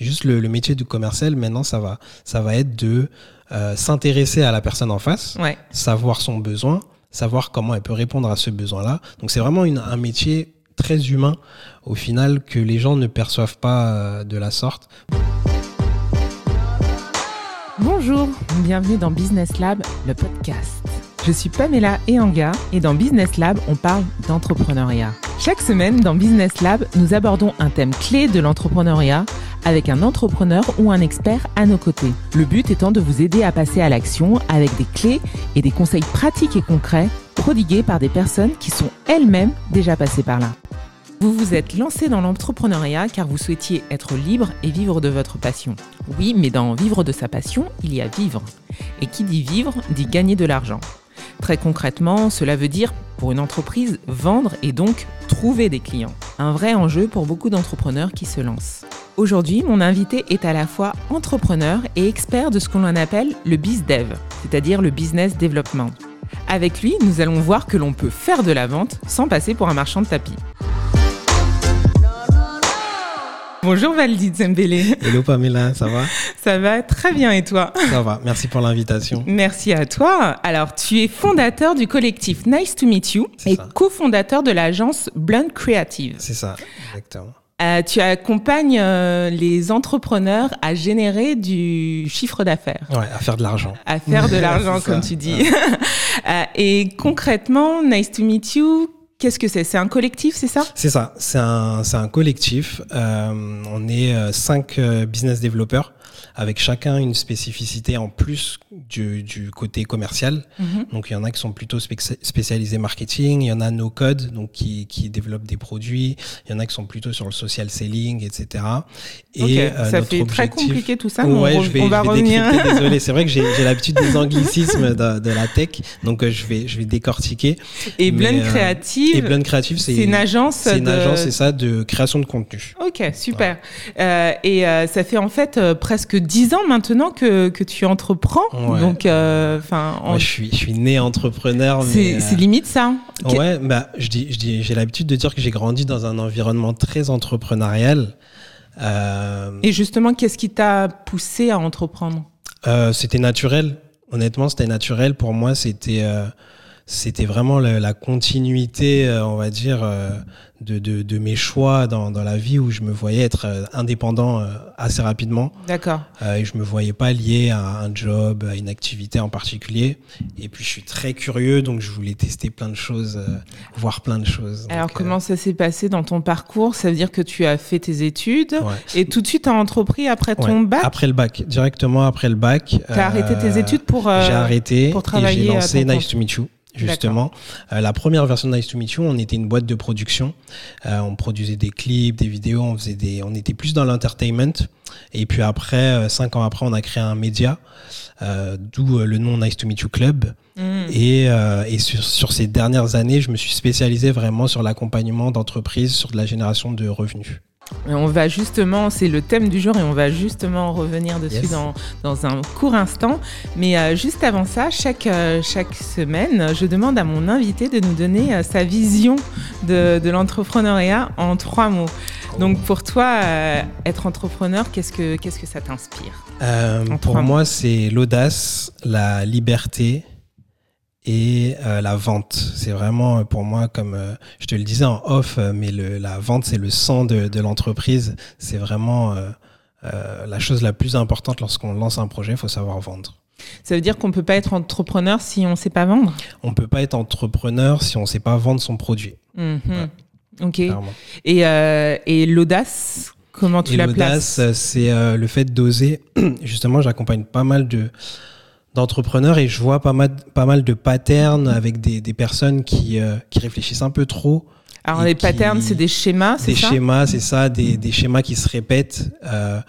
Juste le, le métier du commercial, maintenant, ça va, ça va être de euh, s'intéresser à la personne en face, Ouais. savoir son besoin, savoir comment elle peut répondre à ce besoin-là. Donc c'est vraiment une- un métier très humain au final que les gens ne perçoivent pas euh, de la sorte. Bonjour, bienvenue dans Business Lab, le podcast. Je suis Pamela Eanga et dans Business Lab, on parle d'entrepreneuriat. Chaque semaine, dans Business Lab, nous abordons un thème clé de l'entrepreneuriat avec un entrepreneur ou un expert à nos côtés. Le but étant de vous aider à passer à l'action avec des clés et des conseils pratiques et concrets prodigués par des personnes qui sont elles-mêmes déjà passées par là. Vous vous êtes lancé dans l'entrepreneuriat car vous souhaitiez être libre et vivre de votre passion. Oui, mais dans vivre de sa passion, il y a vivre. Et qui dit vivre dit gagner de l'argent. Très concrètement, cela veut dire, pour une entreprise, vendre et donc trouver des clients. Un vrai enjeu pour beaucoup d'entrepreneurs qui se lancent. Aujourd'hui, mon invité est à la fois entrepreneur et expert de ce qu'on appelle le BizDev, c'est-à-dire le business development. Avec lui, nous allons voir que l'on peut faire de la vente sans passer pour un marchand de tapis. Bonjour Valdi Zembele, Hello Pamela, ça va? Ça va très bien et toi? Ça va, merci pour l'invitation. Merci à toi. Alors, tu es fondateur du collectif Nice to Meet You et cofondateur de l'agence Blunt Creative. C'est ça, exactement. Euh, tu accompagnes euh, les entrepreneurs à générer du chiffre d'affaires, Ouais, à faire de l'argent. à faire de l'argent, ça, comme tu dis. Euh, et concrètement, Nice to Meet You, qu'est-ce que c'est? C'est un collectif, c'est ça? C'est ça, c'est un, un collectif. Euh, on est euh, cinq euh, business développeurs avec chacun une spécificité en plus du, du côté commercial. Mhm. Donc il y en a qui sont plutôt spéc- spécialisés marketing, il y en a no code, donc qui, qui développent des produits, il y en a qui sont plutôt sur le social selling, etc. Et euh, ça notre fait très compliqué tout ça, on, ouais, re- je vais, on va je vais revenir. décrypter, désolé, c'est vrai que j'ai l'habitude des anglicismes de, de la tech, donc euh, je vais, je vais décortiquer. Et euh, Et Blend Creative, c'est une agence c'est une de... agence, c'est ça, de création de contenu. Ok, super. Et ça fait en fait euh, presque dix ans maintenant que, que tu entreprends. Ouais. Donc, euh, enfin, en- je suis, je suis né entrepreneur, c'est euh, limite ça. Ouais, bah, je dis, je dis, j'ai l'habitude de dire que j'ai grandi dans un environnement très entrepreneurial. Euh, Et justement, qu'est-ce qui t'a poussé à entreprendre? c'était naturel. Honnêtement, c'était naturel pour moi. C'était, c'était vraiment la, la continuité, euh, on va dire, euh, de, de, de mes choix dans, dans la vie où je me voyais être euh, indépendant euh, assez rapidement. D'accord. Euh, et je me voyais pas lié à un job, à une activité en particulier. Et puis je suis très curieux, donc je voulais tester plein de choses, euh, voir plein de choses. Alors, Donc, euh, comment ça s'est passé dans ton parcours? Ça veut dire que tu as fait tes études ouais. et tout de suite tu as entrepris après ton Ouais. bac? Après le bac, directement après le bac. Tu as arrêté tes euh, études pour. euh, J'ai arrêté pour et travailler j'ai à lancé Nice to Meet You. Justement, Euh, la première version de Nice to Meet You, on était une boîte de production. Euh, on produisait des clips, des vidéos, on faisait des, on était plus dans l'entertainment. Et puis après, euh, cinq ans après, on a créé un média, euh, d'où le nom Nice to Meet You Club. hmm. Et, euh, et sur, sur ces dernières années, je me suis spécialisé vraiment sur l'accompagnement d'entreprises, sur de la génération de revenus. On va justement, c'est le thème du jour et on va justement revenir dessus Yes. dans, dans un court instant. Mais euh, juste avant ça, chaque, euh, chaque semaine, je demande à mon invité de nous donner euh, sa vision de, de l'entrepreneuriat en trois mots. Donc pour toi, être entrepreneur, qu'est-ce que, qu'est-ce que ça t'inspire? Pour moi, c'est l'audace, la liberté et euh, la vente. C'est vraiment euh, pour moi, comme euh, je te le disais en off, mais le, la vente, c'est le sang de, de l'entreprise. C'est vraiment la chose la plus importante lorsqu'on lance un projet, il faut savoir vendre. Ça veut dire qu'on peut pas être entrepreneur si on sait pas vendre? On peut pas être entrepreneur si on sait pas vendre son produit. Mhm. Ok. clairement. Et, et l'audace, comment tu Et la l'audace, places? euh, c'est euh, le fait d'oser. Justement, j'accompagne pas mal de d'entrepreneurs et je vois pas mal, pas mal de patterns avec des, des personnes qui, euh, qui réfléchissent un peu trop. Alors les qui- patterns, c'est des schémas, c'est Des ça? schémas, c'est ça, des, des schémas qui se répètent, euh,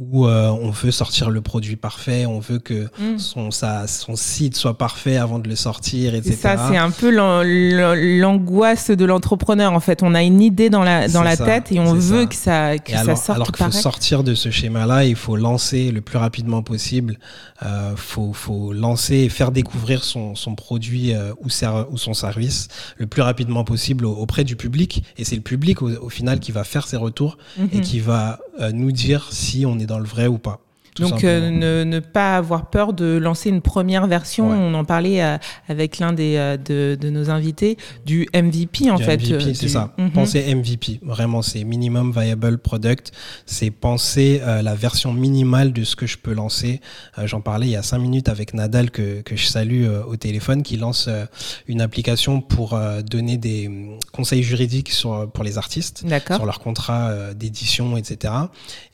où euh, on veut sortir le produit parfait, on veut que Mm. son, sa- son site soit parfait avant de le sortir, Et etc. ça, c'est un peu l'an- l'an- l'angoisse de l'entrepreneur. En fait, on a une idée dans la, dans C'est la ça, tête et on veut ça. que ça, que Et ça alors, sorte alors qu'il faut sortir de ce schéma-là, il faut lancer le plus rapidement possible. Euh, faut, faut lancer et faire découvrir son, son produit euh, ou, son service le plus rapidement possible au- auprès du public. Et c'est le public au, au final qui va faire ses retours et Mhm. qui va euh, nous dire si on est dans le vrai ou pas. Tout Donc, euh, ne, ne pas avoir peur de lancer une première version. Ouais. On en parlait euh, avec l'un des euh, de, de nos invités du MVP en Du fait. MVP, euh, c'est du- ça. Mhm. Penser MVP, vraiment, c'est minimum viable product. C'est penser euh, la version minimale de ce que je peux lancer. Euh, J'en parlais il y a cinq minutes avec Nadal que, que je salue au téléphone, qui lance une application pour euh, donner des hum, conseils juridiques sur, pour les artistes D'accord. sur leur contrat d'édition, etc.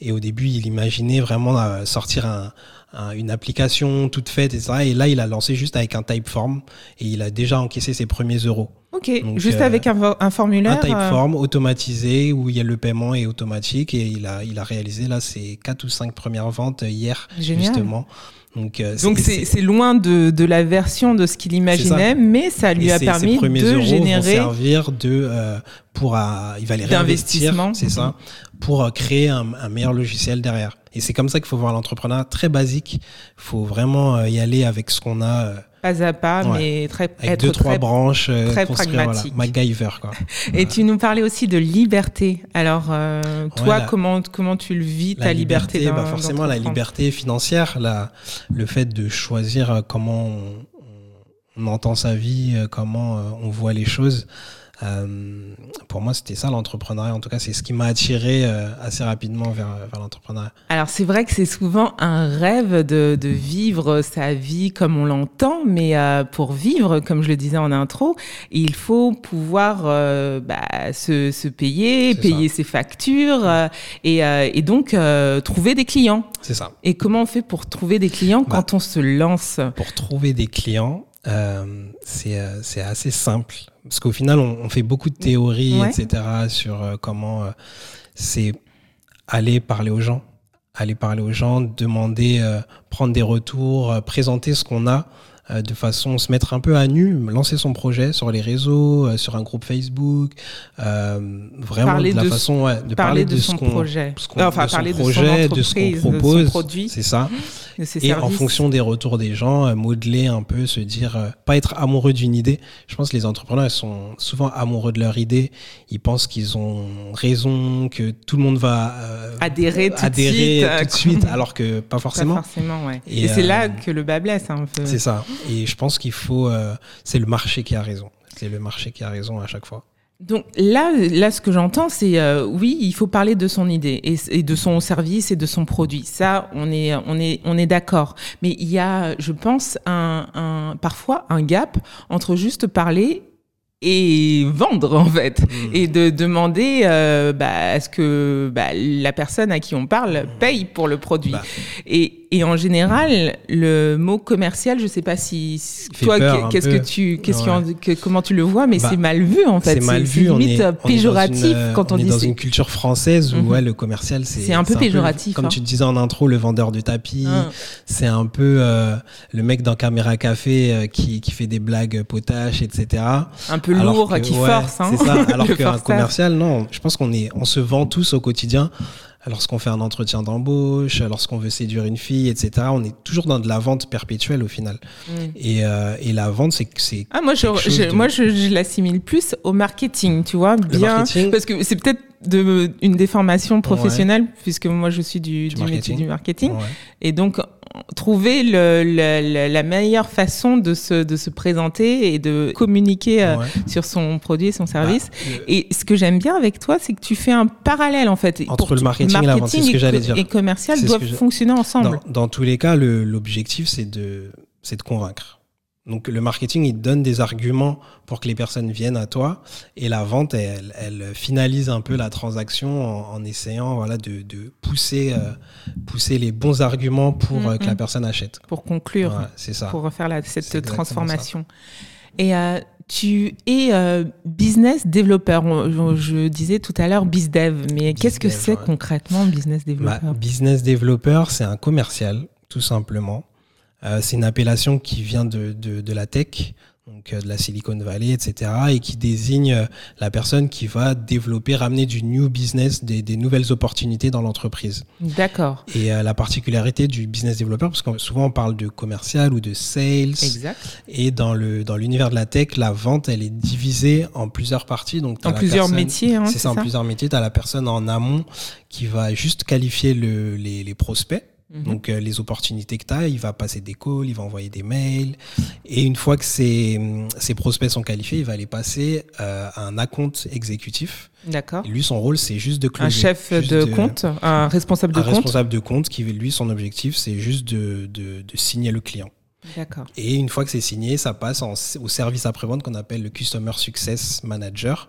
Et au début, il imaginait vraiment euh, sortir un, un- une application toute faite, etc. Et là, il a lancé juste avec un Typeform et il a déjà encaissé ses premiers euros. Ok. Donc, Juste euh, avec un, formulaire. Un euh, Typeform automatisé où il y a le paiement est automatique et il a, il a réalisé là ses quatre ou cinq premières ventes hier Génial. justement. Donc, euh, Donc c'est loin de, de la version de ce qu'il imaginait, mais ça lui et a permis de euros vont générer. servir de euh, pour euh, il va les réinvestir, c'est ça, pour euh, créer un, un meilleur logiciel derrière. Et c'est comme ça qu'il faut voir l'entrepreneuriat très basique. Il faut vraiment euh, y aller avec ce qu'on a, Pas à pas, Ouais. mais très avec être deux trois très branches, euh, très construire, voilà, pragmatique. MacGyver quoi. Et tu nous parlais aussi de liberté. Alors, euh, toi, comment, comment tu le vis, ta liberté, liberté, bah forcément la liberté financière, la, le fait de choisir comment on, on entend sa vie, comment on voit les choses. Euh, pour moi, c'était ça l'entrepreneuriat. En tout cas, c'est ce qui m'a attiré euh, assez rapidement vers, vers l'entrepreneuriat. Alors, c'est vrai que c'est souvent un rêve de, de vivre sa vie comme on l'entend, mais euh, pour vivre, comme je le disais en intro, il faut pouvoir euh, bah, se, se payer, payer ses factures euh, et, euh, et donc euh, trouver des clients. C'est ça. Et comment on fait pour trouver des clients Bah. quand on se lance? Pour trouver des clients, euh, c'est euh, c'est assez simple. Parce qu'au final, on, on fait beaucoup de théories, Ouais. etc., sur euh, comment euh, c'est aller parler aux gens, aller parler aux gens, demander, euh, prendre des retours, présenter ce qu'on a de façon se mettre un peu à nu, lancer son projet sur les réseaux, euh, sur un groupe Facebook, euh, vraiment Parler de la de façon ouais, de parler de, son projet, ce enfin de son parler projet, de ce qu'on propose, c'est ça. Et services. en fonction des retours des gens, euh, modeler un peu, se dire, euh, pas être amoureux d'une idée. Je pense que les entrepreneurs ils sont souvent amoureux de leur idée. Ils pensent qu'ils ont raison, que tout le monde va euh, adhérer tout adhérer de suite, euh, tout de suite, alors que pas Pas forcément. forcément, ouais. Et, Et, c'est euh, là que le bas blesse un peu. C'est ça. Et je pense qu'il faut, euh, c'est le marché qui a raison. C'est le marché qui a raison à chaque fois. Donc là, là, ce que j'entends, c'est euh, oui, il faut parler de son idée et, et de son service et de son produit. Ça, on est, on est, on est d'accord. Mais il y a, je pense, un, un, parfois un gap entre juste parler et vendre en fait et de demander euh, bah, à ce que bah, la personne à qui on parle paye pour le produit Bah. et, et en général le mot commercial je sais pas si toi qu'est-ce que tu qu'est-ce Ouais. que comment tu le vois mais Bah, c'est mal vu en fait c'est mal vu. limite on est, on est dans péjoratif une, euh, quand on, est dit dans une culture française où ouais, le commercial, c'est un peu péjoratif, comme hein. tu disais en intro, le vendeur de tapis. Hein. C'est un peu euh, le mec dans Caméra Café euh, qui, qui fait des blagues potaches, etc. un peu Alors lourd que- qui ouais, force hein. C'est ça. Alors qu'un commercial, non. Je pense qu'on est, on se vend tous au quotidien. Lorsqu'on fait un entretien d'embauche, lorsqu'on veut séduire une fille, etc. On est toujours dans de la vente perpétuelle au final. Mm. Et, euh, et la vente, c'est c'est Ah, moi, je, de- moi je, je l'assimile plus au marketing, tu vois, bien, parce que c'est peut-être de, une déformation professionnelle, puisque moi je suis du, Du du métier marketing. du marketing, ouais. et donc trouver le, le- le- la meilleure façon de se, de se présenter et de communiquer euh, sur son produit et son service. Bah, Et ce que j'aime bien avec toi, c'est que tu fais un parallèle en fait. Entre Pour- le marketing et vente, c'est ce que et j'allais dire. Et commercial doivent je- fonctionner ensemble. Dans, dans tous les cas, le- l'objectif, c'est de, c'est de convaincre. Donc le marketing, il te donne des arguments pour que les personnes viennent à toi, et la vente, elle, elle finalise un peu la transaction en, en essayant voilà, de, de pousser, euh, pousser les bons arguments pour euh, que la personne achète. Pour conclure. Ouais, c'est ça. pour refaire la, cette transformation. Et euh, tu es euh, business developer. Je, disais tout à l'heure bizdev, mais qu'est-ce que c'est concrètement business bah, developer Business developer, c'est un commercial, tout simplement. Euh, c'est une appellation qui vient de, de, de la tech donc euh, de la Silicon Valley, etc., et qui désigne euh, la personne qui va développer, ramener du new business, des, des nouvelles opportunités dans l'entreprise. D'accord. Et euh, la particularité du business developer, parce que souvent on parle de commercial ou de sales. Exact. Et dans le dans l'univers de la tech, la vente, elle est divisée en plusieurs parties. Donc en plusieurs métiers. Hein, c'est ça, ça, en plusieurs métiers. Tu as la personne en amont qui va juste qualifier le, les, les prospects Mhm. Donc euh, les opportunités que tu as, il va passer des calls, il va envoyer des mails. Et une fois que ces, ces prospects sont qualifiés, il va les passer euh, à un account exécutif. D'accord. Lui, son rôle, c'est juste de closer. Un chef de, compte, un responsable de un compte. Un responsable de compte qui, lui, son objectif, c'est juste de, de, de, signer le client. D'accord. Et une fois que c'est signé, ça passe en, au service après-vente qu'on appelle le Customer Success Manager,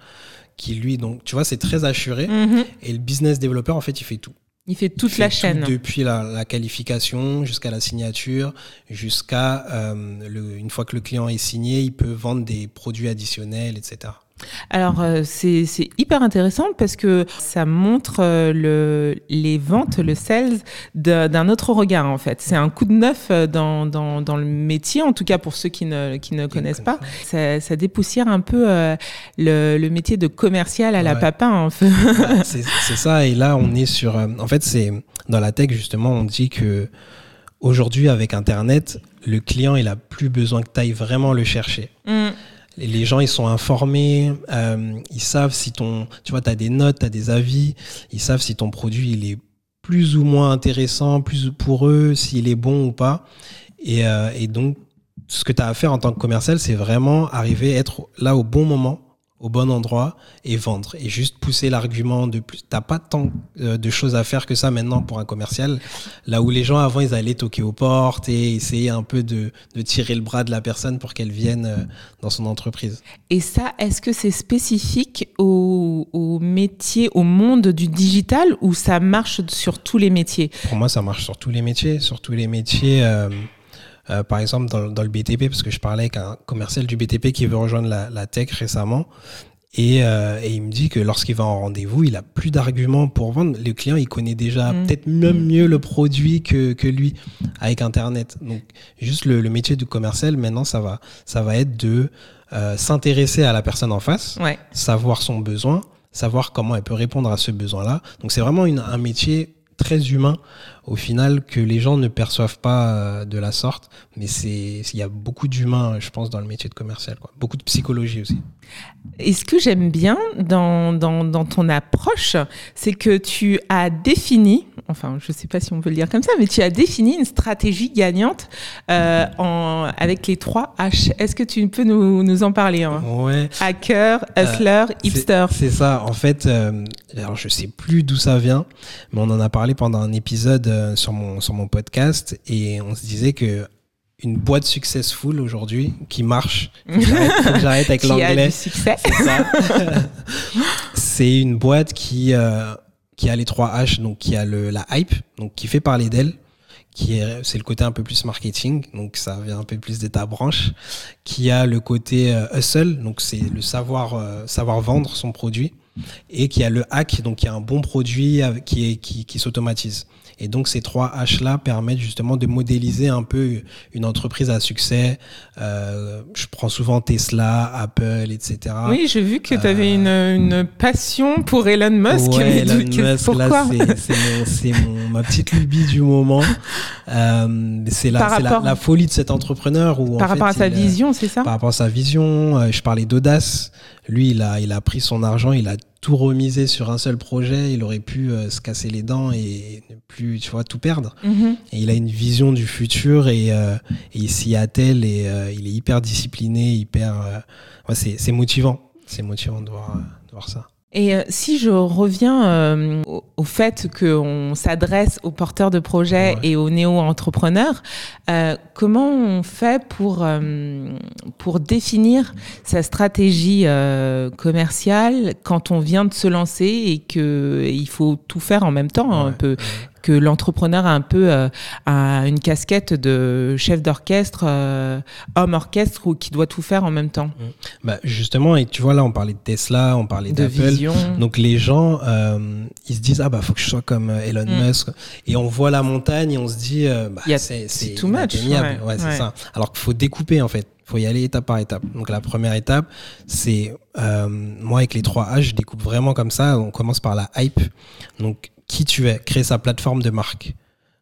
qui lui, donc, tu vois, c'est très assuré. Mhm. Et le business developer, en fait, il fait tout. Il fait toute la chaîne. depuis la, la qualification jusqu'à la signature, jusqu'à euh, une fois que le client est signé, il peut vendre des produits additionnels, etc. Alors euh, c'est hyper intéressant parce que ça montre euh, le, les ventes, le sales d'un autre regard en fait. C'est un coup de neuf euh, dans, dans, dans, le métier, en tout cas pour ceux qui ne, qui ne connaissent pas. Ça, ça, dépoussière un peu euh, le, le, métier de commercial à la papin. En fait. c'est ça et là on est sur... en fait c'est dans la tech justement on dit que aujourd'hui avec Internet, le client il a plus besoin que tu ailles vraiment le chercher. Mm les gens ils sont informés, euh, ils savent si ton, tu vois, as des notes, tu as des avis, ils savent si ton produit il est plus ou moins intéressant, plus pour eux, s'il est bon ou pas. Et, euh, et donc, ce que tu as à faire en tant que commercial, c'est vraiment arriver à être là au bon moment au bon endroit et vendre et juste pousser l'argument de plus. T'as pas tant euh, de choses à faire que ça maintenant pour un commercial. Là où les gens avant ils allaient toquer aux portes et essayer un peu de, de tirer le bras de la personne pour qu'elle vienne euh, dans son entreprise. Et ça, est-ce que c'est spécifique au, au, métier, au monde du digital ou ça marche sur tous les métiers? Pour moi, ça marche sur tous les métiers, sur tous les métiers. Euh, euh, par exemple, dans, dans, le BTP, parce que je parlais avec un commercial du BTP qui veut rejoindre la, la tech récemment. Et, euh, et, il me dit que lorsqu'il va en rendez-vous, il a plus d'arguments pour vendre. Le client, il connaît déjà mmh. peut-être même mieux le produit que, que lui avec Internet. Donc, juste le, le, métier du commercial, maintenant, ça va, ça va être de euh, s'intéresser à la personne en face, ouais. savoir son besoin, savoir comment elle peut répondre à ce besoin-là. Donc, c'est vraiment une, un métier très humain au final que les gens ne perçoivent pas euh, de la sorte mais c'est il y a beaucoup d'humains je pense dans le métier de commercial quoi. Beaucoup de psychologie aussi. Et ce que j'aime bien dans, dans, dans, ton approche c'est que tu as défini enfin je sais pas si on peut le dire comme ça mais tu as défini une stratégie gagnante euh, en, avec les trois H. Est-ce que tu peux nous, nous en parler hein? Ouais. hacker hustler euh, hipster. c'est ça. En fait euh, alors je sais plus d'où ça vient mais on en a parlé pendant un épisode euh, sur mon, sur mon podcast et on se disait que une boîte successful aujourd'hui qui marche. J'arrête avec l'anglais. C'est une boîte qui euh, qui a les trois H, donc qui a le la hype, donc qui fait parler d'elle, qui est c'est le côté un peu plus marketing, donc ça vient un peu plus d'état branche, qui a le côté euh, hustle, donc c'est le savoir euh, savoir vendre son produit, et qui a le hack, donc qui a un bon produit qui est qui, qui s'automatise. Et donc ces trois H-là permettent justement de modéliser un peu une entreprise à succès. Euh, je prends souvent Tesla, Apple, etc. Oui, j'ai vu que tu avais euh... une, une, passion pour Elon Musk. Ouais, Elon Musk, pourquoi c'est ma petite lubie du moment. Euh, c'est la, la, la, folie de cet entrepreneur. Où, par en rapport fait, à sa il, vision, c'est ça? Par rapport à sa vision, je parlais d'audace. Lui, il a, il a pris son argent, il a tout remisé sur un seul projet. Il aurait pu euh, se casser les dents et ne plus, tu vois, tout perdre. Mm -hmm. Et il a une vision du futur et, euh, et il s'y attelle et euh, il est hyper discipliné, hyper. Ouais, c'est motivant. C'est motivant de voir, de voir ça. Et euh, si je reviens euh, au, au, fait qu'on s'adresse aux porteurs de projets ouais. et aux néo-entrepreneurs, euh, comment on fait pour, euh, pour définir sa stratégie euh, commerciale quand on vient de se lancer et qu'il faut tout faire en même temps ouais. un peu que l'entrepreneur a un peu euh, a une casquette de chef d'orchestre, euh, homme orchestre, ou qui doit tout faire en même temps. Mmh. Bah justement, et tu vois là, on parlait de Tesla, on parlait d'Apple. Donc les gens, euh, ils se disent ah bah faut que je sois comme Elon mmh. Musk, et on voit la montagne et on se dit bah, c'est too much. Ouais, c'est ça. Alors qu'il faut découper en fait faut y aller étape par étape. Donc la première étape, c'est euh, moi avec les trois H, je découpe vraiment comme ça. On commence par la hype. Donc qui tu es, créer sa plateforme de marque.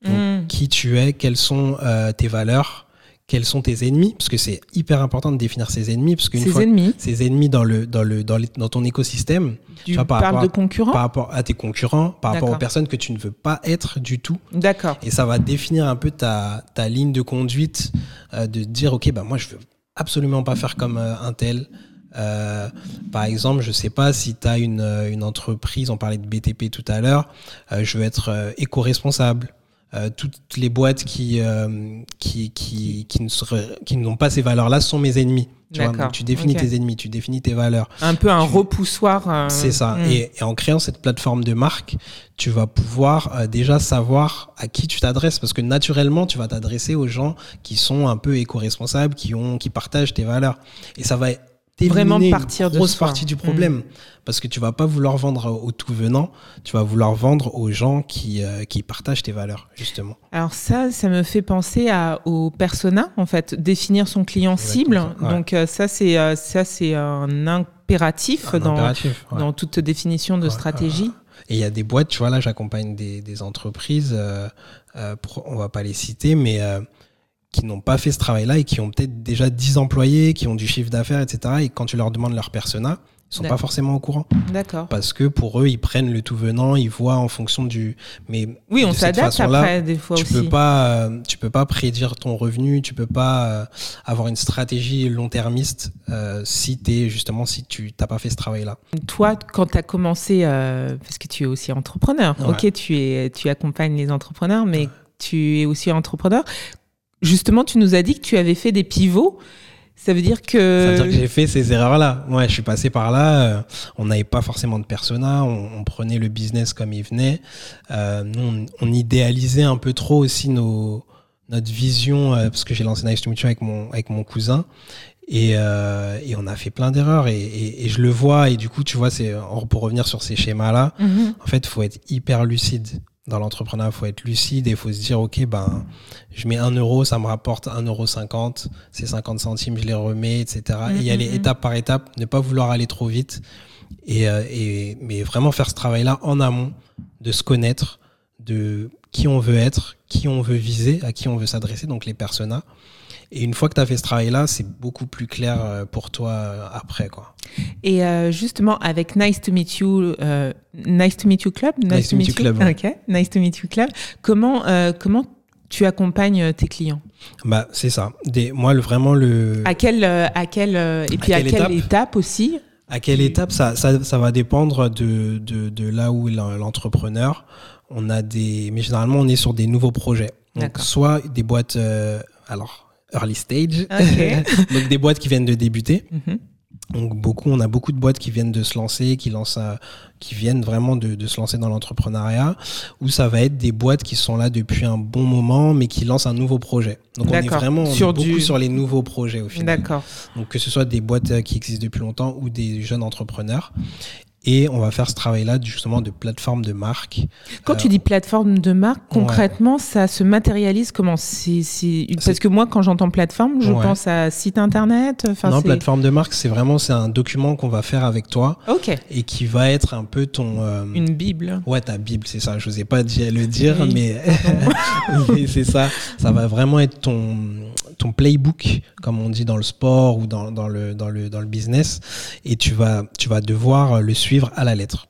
Donc, mm. Qui tu es, quelles sont euh, tes valeurs, quels sont tes ennemis, parce que c'est hyper important de définir ses ennemis, parce qu'une fois ennemis. ses ennemis dans le dans le dans, dans ton écosystème, tu, par rapport de concurrents, par rapport à tes concurrents, par rapport aux personnes que tu ne veux pas être du tout. D'accord. Et ça va définir un peu ta ta ligne de conduite, euh, de dire ok bah moi je veux absolument pas faire comme euh, un tel. Euh, par exemple, je sais pas si tu as une, euh, une, entreprise, on parlait de BTP tout à l'heure, je veux être éco-responsable. toutes les boîtes qui, qui, qui, qui, ne qui n'ont pas ces valeurs-là sont mes ennemis. Tu, vois, tu définis tes ennemis, tu définis tes valeurs. Un peu un repoussoir. C'est ça. Hmm. Et, et, en créant cette plateforme de marque, tu vas pouvoir euh, déjà savoir à qui tu t'adresses parce que naturellement tu vas t'adresser aux gens qui sont un peu éco-responsables, qui ont, qui partagent tes valeurs. Et ça va vraiment partir une grosse partie du problème mm. parce que tu vas pas vouloir vendre au tout venant, tu vas vouloir vendre aux gens qui, euh, qui partagent tes valeurs justement. Alors ça, ça me fait penser à, au persona en fait, définir son client cible. Donc euh, ça c'est ça c'est un impératif, dans, dans toute définition de stratégie. Et il y a des boîtes, tu vois, là, j'accompagne des, des, entreprises, euh, euh, on va pas les citer, mais euh, qui n'ont pas fait ce travail-là et qui ont peut-être déjà 10 employés, qui ont du chiffre d'affaires, etc. Et quand tu leur demandes leur persona, ils sont pas forcément au courant. D'accord. Parce que pour eux, ils prennent le tout venant, ils voient en fonction du. Mais oui, on s'adapte après des fois tu aussi. Peux pas, euh, tu peux pas prédire ton revenu, tu peux pas euh, avoir une stratégie long-termiste euh, si es justement si tu t'as pas fait ce travail-là. Toi, quand tu as commencé, parce que tu es aussi entrepreneur. Ok, tu es, tu accompagnes les entrepreneurs, mais tu es aussi entrepreneur. Justement, tu nous as dit que tu avais fait des pivots. Ça veut dire que. Ça veut dire que j'ai fait ces erreurs-là. Ouais, je suis passé par là. Euh, on n'avait pas forcément de persona. On, prenait le business comme il venait. Euh, nous, on, idéalisait un peu trop aussi nos, notre vision, euh, parce que j'ai lancé Nice to Meet You avec mon, avec mon cousin. Et, et on a fait plein d'erreurs. Et, et, je le vois. Et du coup, tu vois, c'est pour revenir sur ces schémas-là, mm-hmm. en fait, il faut être hyper lucide dans l'entrepreneuriat, il faut être lucide et il faut se dire, OK, ben, je mets un euro, ça me rapporte un euro cinquante, c'est 50 centimes, je les remets, etc. et y aller mm-hmm. étape par étape, ne pas vouloir aller trop vite et, euh, et mais vraiment faire ce travail-là en amont, de se connaître, de qui on veut être, qui on veut viser, à qui on veut s'adresser, donc les personas. Et une fois que tu as fait ce travail-là, c'est beaucoup plus clair euh, pour toi euh, après. Quoi. Et euh, justement, avec Nice to Meet You, Nice to Meet You Club, Nice, to, Meet You Club, Nice to Meet You Club. Comment comment tu accompagnes tes clients? Bah c'est ça. Des, moi le, vraiment le. À quelle à quelle et puis à, quelle, étape, aussi? À quelle étape? Ça, ça, ça va dépendre de, de, de là où est l'entrepreneur. On a des, mais généralement on est sur des nouveaux projets. Donc soit des boîtes, alors early stage, donc des boîtes qui viennent de débuter. Mhm. Donc beaucoup, on a beaucoup de boîtes qui viennent de se lancer, qui lancent, qui viennent vraiment de, de se lancer dans l'entrepreneuriat, ou ça va être des boîtes qui sont là depuis un bon moment, mais qui lancent un nouveau projet. Donc on est vraiment sur beaucoup sur les nouveaux projets au final. D'accord. Donc que ce soit des boîtes qui existent depuis longtemps ou des jeunes entrepreneurs. Et on va faire ce travail-là justement de plateforme de marque. Quand tu dis plateforme de marque, concrètement, ça se matérialise comment? C'est, Parce que moi, quand j'entends plateforme, je pense à site internet. non, plateforme de marque, c'est vraiment c'est un document qu'on va faire avec toi. Ok. Et qui va être un peu ton. Euh, Une bible. Ouais, ta bible, c'est ça. Je n'osais pas le dire, mais, mais c'est ça. Ça va vraiment être ton ton playbook, comme on dit dans le sport ou dans, dans, le, dans, le, dans le business, et tu vas, tu vas devoir le suivre à la lettre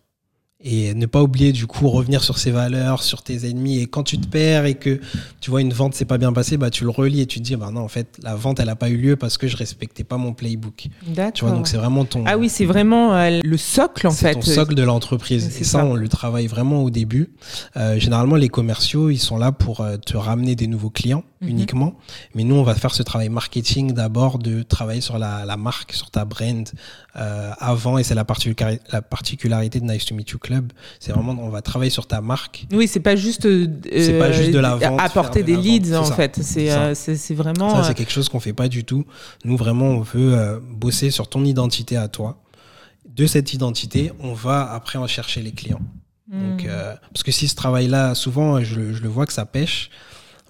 et ne pas oublier du coup revenir sur ses valeurs, sur tes ennemis. Et quand tu te perds et que tu vois une vente s'est pas bien passée, bah tu le relis et tu te dis bah non en fait la vente elle a pas eu lieu parce que je respectais pas mon playbook. Tu vois donc c'est vraiment ton ah oui c'est vraiment euh, le socle en fait. C'est ton socle de l'entreprise. Et ça, on le travaille vraiment au début. Euh, généralement les commerciaux ils sont là pour euh, te ramener des nouveaux clients mhm. uniquement. Mais nous, on va faire ce travail marketing d'abord, de travailler sur la, la, marque, sur ta brand euh, avant. Et c'est la, particularité, la particularité de Nice to Meet You Club. C'est vraiment, on va travailler sur ta marque. Oui, c'est pas juste, euh, c'est pas juste de la vente, apporter des leads en fait. C'est euh, c'est vraiment. Ça, c'est quelque chose qu'on fait pas du tout. Nous, vraiment, on veut euh, bosser sur ton identité à toi. De cette identité, on va après en chercher les clients. Donc, hmm. euh, parce que si ce travail-là, souvent, je, le vois que ça pêche,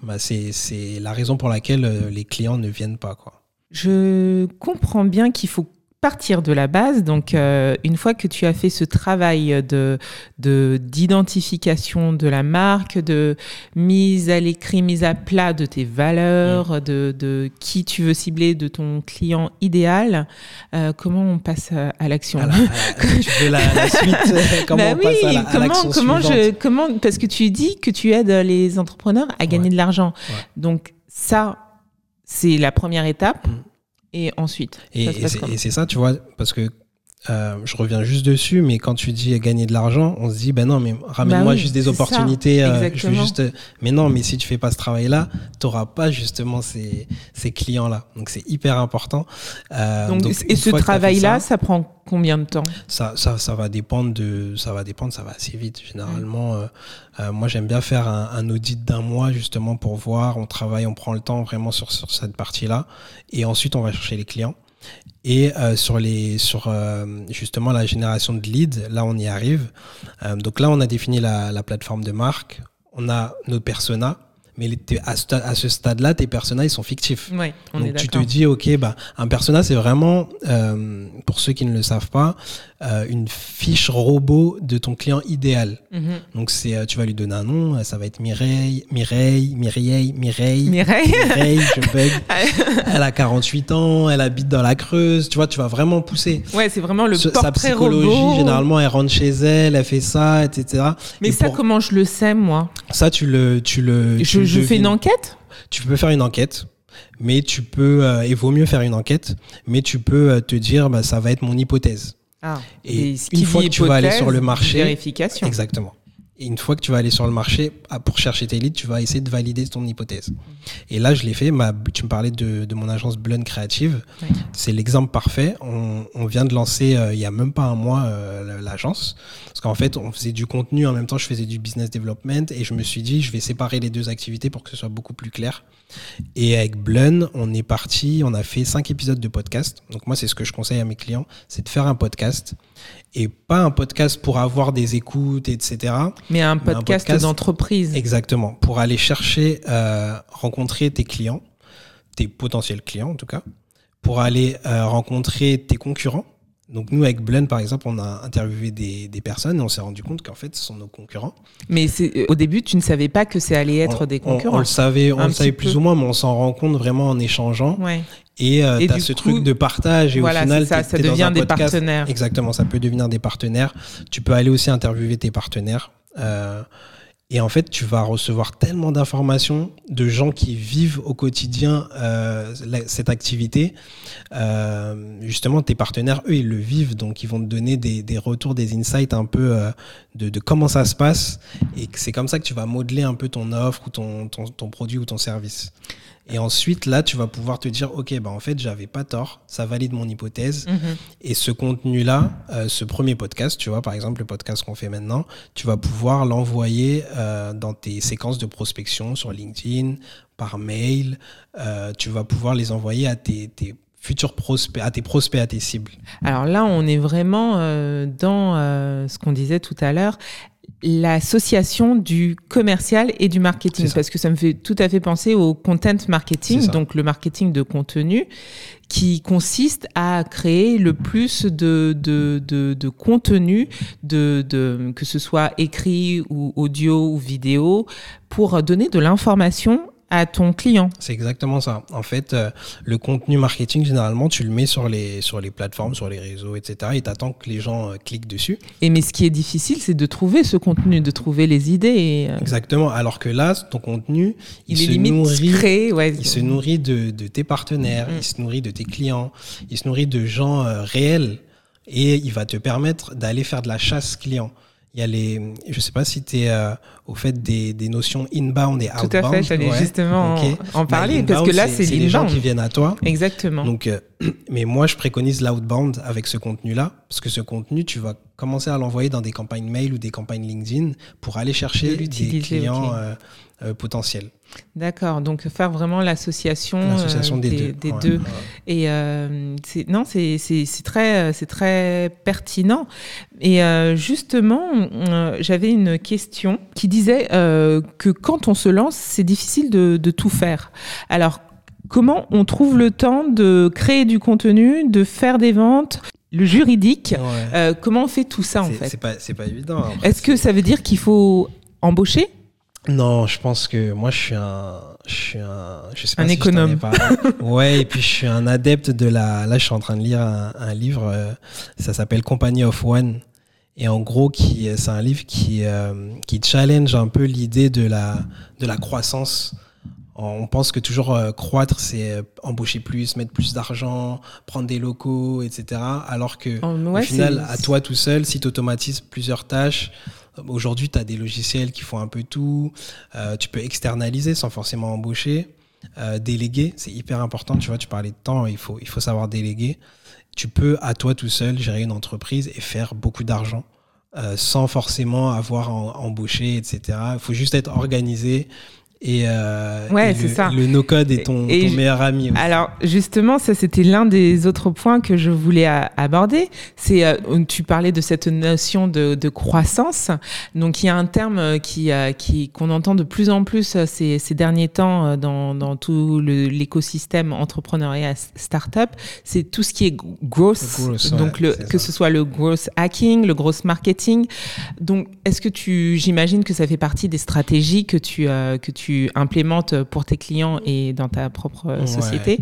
bah c'est la raison pour laquelle euh, les clients ne viennent pas. Quoi. Je comprends bien qu'il faut partir de la base. Donc, euh, une fois que tu as fait ce travail de d'identification de, la marque, de mise à l'écrit, mise à plat de tes valeurs, mm. de, de, qui tu veux cibler, de ton client idéal, euh, comment on passe à, l'action Tu veux la, suite Comment bah on passe à, comment, comment je, comment Parce que tu dis que tu aides les entrepreneurs à gagner de l'argent. Donc ça, c'est la première étape. Mm et ensuite. Et, c'est ça, tu vois, parce que euh, je reviens juste dessus, mais quand tu dis gagner de l'argent, on se dit, ben non, mais ramène-moi bah juste des opportunités. Euh, je veux juste... Mais non, mais si tu fais pas ce travail-là, tu n'auras pas justement ces, ces clients-là. Donc c'est hyper important. Euh, donc, et ce travail-là, ça, prend combien de temps? Ça, ça, ça, va dépendre de, ça va dépendre, ça va assez vite. Généralement, moi j'aime bien faire un, un audit d'un mois justement pour voir. On travaille, on prend le temps vraiment sur, sur cette partie-là, et ensuite on va chercher les clients. Et euh, sur, les, sur euh, justement la génération de leads, là on y arrive. Euh, donc là on a défini la, la, plateforme de marque, on a nos personas, mais à ce, stade-là, tes personnages sont fictifs. Donc tu te dis, ok, bah, un persona, c'est vraiment, euh, pour ceux qui ne le savent pas, euh, une fiche robot de ton client idéal. Mhm. Donc c'est, euh, tu vas lui donner un nom, ça va être Mireille, Mireille, Mireille, Mireille. Mireille. Mireille, je bug. elle a 48 ans, elle habite dans la Creuse. Tu vois, tu vas vraiment pousser. Ouais, c'est vraiment le portrait Sa psychologie, robot. généralement, elle rentre chez elle, elle fait ça, etc. Mais ça, comment je le sais, moi? Ça, tu le, tu le. Je, fais une enquête. Tu peux faire une enquête mais tu peux, euh, il vaut mieux faire une enquête, mais tu peux te dire, bah, ça va être mon hypothèse. Ah, et, une fois que tu vas aller sur le marché, vérification. Exactement. Et une fois que tu vas aller sur le marché ah, pour chercher tes leads, tu vas essayer de valider ton hypothèse. Et là, je l'ai fait. Ma, tu me parlais de, de mon agence Blun Creative. C'est l'exemple parfait. On, on, vient de lancer euh, il y a même pas un mois euh, l'agence. Parce qu'en fait, on faisait du contenu en même temps, je faisais du business development. Et je me suis dit, je vais séparer les deux activités pour que ce soit beaucoup plus clair. Et avec Blun, on est parti, on a fait cinq épisodes de podcast. Donc moi, c'est ce que je conseille à mes clients, c'est de faire un podcast et pas un podcast pour avoir des écoutes, etc. Mais un podcast, d'entreprise. Exactement, pour aller chercher, euh, rencontrer tes clients, tes potentiels clients en tout cas, pour aller euh, rencontrer tes concurrents donc nous, avec Blend, par exemple, on a interviewé des, des personnes et on s'est rendu compte qu'en fait, ce sont nos concurrents. Mais euh, au début, tu ne savais pas que ça allait être des concurrents. On, le savait, on le savait plus ou moins, mais on s'en rend compte vraiment en échangeant. Ouais. Et euh, tu as ce truc de partage et au final, ça, ça devient des partenaires. Exactement, ça peut devenir des partenaires. Tu peux aller aussi interviewer tes partenaires. Euh, et en fait, tu vas recevoir tellement d'informations de gens qui vivent au quotidien euh, cette activité. Euh, justement, tes partenaires, eux, ils le vivent, donc ils vont te donner des, des retours, des insights un peu euh, de, de, comment ça se passe. Et c'est comme ça que tu vas modeler un peu ton offre ou ton, ton, ton produit ou ton service. Et ensuite, là, tu vas pouvoir te dire, OK, bah, en fait, j'avais pas tort, ça valide mon hypothèse. Mhm. Et ce contenu-là, euh, ce premier podcast, tu vois, par exemple, le podcast qu'on fait maintenant, tu vas pouvoir l'envoyer euh, dans tes séquences de prospection sur LinkedIn, par mail. Euh, tu vas pouvoir les envoyer à tes, tes futurs prospects, à tes prospects, à tes cibles. Alors là, on est vraiment euh, dans euh, ce qu'on disait tout à l'heure l'association du commercial et du marketing. Parce que ça me fait tout à fait penser au content marketing donc le marketing de contenu qui consiste à créer le plus de, de, de, de contenu de, de, que ce soit écrit ou audio ou vidéo pour donner de l'information à ton client. C'est exactement ça. En fait, euh, le contenu marketing, généralement, tu le mets sur les, sur les plateformes, sur les réseaux, etc. Et tu attends que les gens euh, cliquent dessus. Et mais ce qui est difficile, c'est de trouver ce contenu, de trouver les idées. Euh, exactement. Alors que là, ton contenu, il, se nourrit, ouais. il se nourrit de, de tes partenaires, mm. il se nourrit de tes clients, il se nourrit de gens réels. Et il va te permettre d'aller faire de la chasse client il y a les, je sais pas si tu es euh, au fait des, des, notions inbound et outbound. Tout à fait, j'allais justement en, parler parce que là, c'est les gens qui viennent à toi. Exactement. Donc, euh, mais moi, je préconise l'outbound avec ce contenu-là parce que ce contenu, tu vas commencer à l'envoyer dans des campagnes mail ou des campagnes LinkedIn pour aller chercher des clients euh, potentiels. D'accord, donc faire vraiment l'association euh, des, deux. Et euh, non, c'est très, très pertinent. Et euh, justement, j'avais une question qui disait que quand on se lance, c'est difficile de, tout faire. Alors, comment on trouve le temps de créer du contenu, de faire des ventes le juridique, comment on fait tout ça en fait C'est pas, pas évident. Est-ce que ça veut dire qu'il faut embaucher non, je pense que moi je suis un, je suis un, je sais pas un si économe. ouais, et puis je suis un adepte de la. Là, je suis en train de lire un, livre. Euh, ça s'appelle Company of One, et en gros, qui, c'est un livre qui, euh, qui challenge un peu l'idée de la, de la croissance. On pense que toujours euh, croître, c'est embaucher plus, mettre plus d'argent, prendre des locaux, etc. Alors que au final, à toi tout seul, si tu automatises plusieurs tâches, Aujourd'hui, tu as des logiciels qui font un peu tout. Euh, tu peux externaliser sans forcément embaucher. Euh, déléguer, c'est hyper important. Tu vois, tu parlais de temps, il faut, savoir déléguer. Tu peux, à toi tout seul, gérer une entreprise et faire beaucoup d'argent. Euh, sans forcément avoir embauché, etc. Il faut juste être organisé et, euh, ouais, c'est ça. le no-code est ton, meilleur ami. Alors, justement, ça, c'était l'un des autres points que je voulais aborder. C'est, euh, tu parlais de cette notion de, de, croissance. Donc, il y a un terme qui, qui, qu'on entend de plus en plus ces, ces derniers temps dans, dans tout l'écosystème entrepreneuriat startup. C'est tout ce qui est growth. donc, le, que ce soit le growth hacking, le growth marketing. Donc, est-ce que tu, j'imagine que ça fait partie des stratégies que tu, que tu implémentes pour tes clients et dans ta propre société.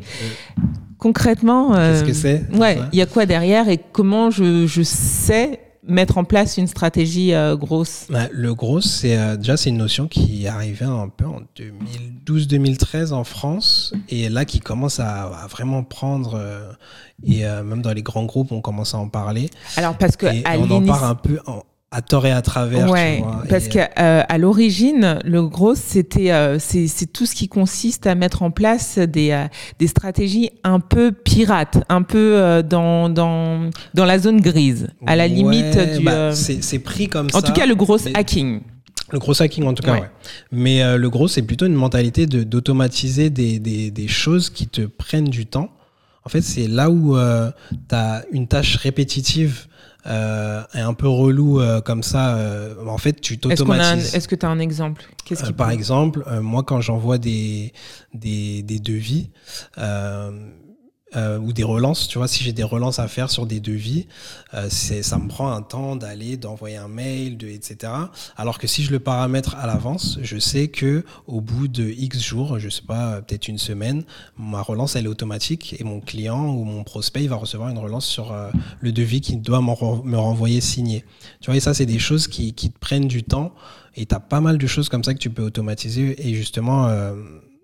Concrètement, qu'est-ce que euh, c'est Ouais, il y a quoi derrière et comment je, je sais mettre en place une stratégie euh, grosse? Bah, Le gros, c'est euh, déjà c'est une notion qui est arrivée un peu en 2012-2013 en France et là qui commence à, vraiment prendre et même dans les grands groupes on commence à en parler. Alors parce que on en parle un peu en, à tort et à travers. Ouais, parce qu'à euh, à l'origine, le gros, c'était euh, c'est tout ce qui consiste à mettre en place des, euh, des stratégies un peu pirates, un peu dans, dans, dans la zone grise, à la limite du. Bah, c'est pris comme en ça. En tout cas, le gros hacking. Le gros hacking, en tout cas, ouais. Mais le gros, c'est plutôt une mentalité d'automatiser des, des, des, choses qui te prennent du temps. En fait, c'est là où tu as une tâche répétitive euh, est un peu relou euh, comme ça, euh, en fait, tu t'automatises. Est-ce que tu as un exemple? Qu'est-ce qui Par exemple, moi, quand j'envoie des, des, des, devis, euh, ou des relances. Tu vois, si j'ai des relances à faire sur des devis, euh, ça me prend un temps d'aller, d'envoyer un mail, de, etc. Alors que si je le paramètre à l'avance, je sais que au bout de X jours, je sais pas, peut-être une semaine, ma relance elle est automatique et mon client ou mon prospect va recevoir une relance sur euh, le devis qu'il doit me renvoyer signé. Tu vois, et ça c'est des choses qui, qui te prennent du temps et tu as pas mal de choses comme ça que tu peux automatiser et justement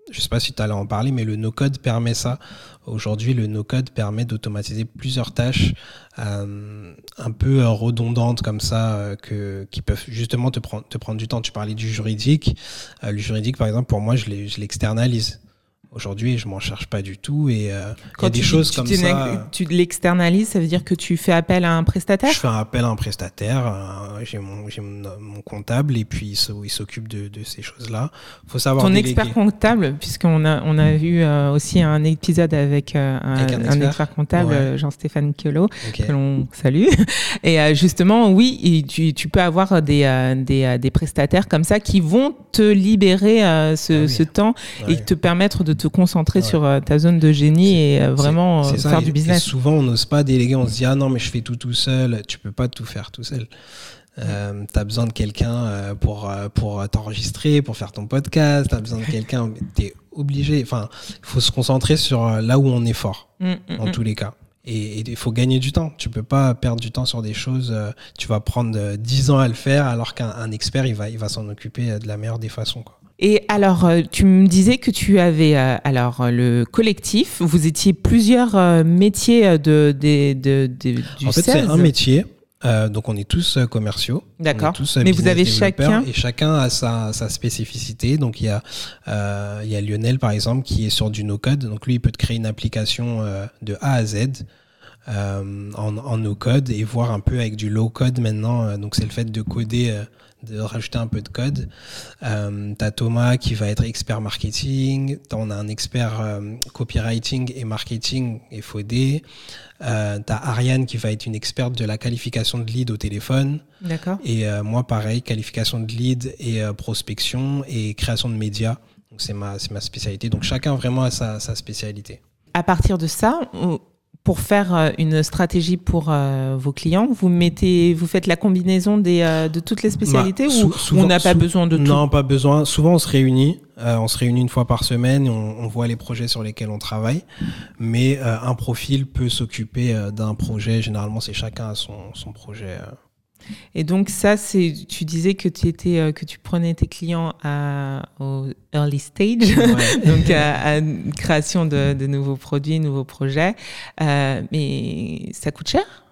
euh, je sais pas si tu allais en parler, mais le no-code permet ça. Aujourd'hui, le no-code permet d'automatiser plusieurs tâches euh, un peu euh, redondantes comme ça, euh, que, qui peuvent justement te prendre, te prendre du temps. Tu parlais du juridique. le juridique, par exemple, pour moi, je l'externalise. Aujourd'hui, je m'en cherche pas du tout et euh, il y a des choses comme ça. Tu l'externalises, ça veut dire que tu fais appel à un prestataire? Je fais un appel à un prestataire. Euh, j'ai mon, mon, comptable et puis il s'occupe de, de, ces choses-là. Faut savoir. Ton expert comptable, puisqu'on a on a vu euh, aussi un épisode avec, un, un, expert. comptable, Jean-Stéphane Quelot, que l'on salue. Et justement, oui, tu, tu, peux avoir des, des, des, prestataires comme ça qui vont te libérer ce, ah ce temps et te permettre de te concentrer sur euh, ta zone de génie et euh, vraiment euh, faire du business. souvent, on n'ose pas déléguer, on se dit ah non, mais je fais tout tout seul. Tu peux pas tout faire tout seul. Euh, tu as besoin de quelqu'un pour, pour t'enregistrer, pour faire ton podcast, tu as besoin de quelqu'un, tu es obligé. Enfin, il faut se concentrer sur là où on est fort, mm, mm, dans mm. tous les cas. Et il faut gagner du temps. Tu peux pas perdre du temps sur des choses. tu vas prendre 10 ans à le faire, alors qu'un expert, il va, il va s'en occuper de la meilleure des façons. Quoi. Et alors, euh, tu me disais que tu avais euh, alors euh, le collectif. Vous étiez plusieurs métiers de, de, de, En fait, c'est un métier. Euh, donc on est tous commerciaux. D'accord. Mais vous avez chacun- et chacun a sa, sa spécificité. Donc il y a euh, il y a Lionel par exemple qui est sur du no code. Donc lui il peut te créer une application euh, de A à Z. en, en no code et voir un peu avec du low code maintenant. Donc c'est le fait de coder, de rajouter un peu de code. Euh, T'as Thomas qui va être expert marketing. On a un expert euh, copywriting et marketing et FOD. Euh, T'as Ariane qui va être une experte de la qualification de lead au téléphone. D'accord. Et euh, moi, pareil, qualification de lead et euh, prospection et création de médias. C'est ma, ma spécialité. Donc chacun vraiment a sa, sa spécialité. À partir de ça, on- pour faire euh, une stratégie pour euh, vos clients, vous mettez, vous faites la combinaison des, euh, de toutes les spécialités Bah, ou souvent- on n'a pas besoin de tout? Non, pas besoin. Souvent, on se réunit. Euh, on se réunit une fois par semaine. et On, on voit les projets sur lesquels on travaille. Mais un profil peut s'occuper d'un projet. Généralement, c'est chacun a son, son projet. Et donc ça, c'est, tu disais que tu étais, euh, que tu prenais tes clients à, au early stage, Ouais. donc à, à une création de, de nouveaux produits, nouveaux projets. Euh, mais ça coûte cher?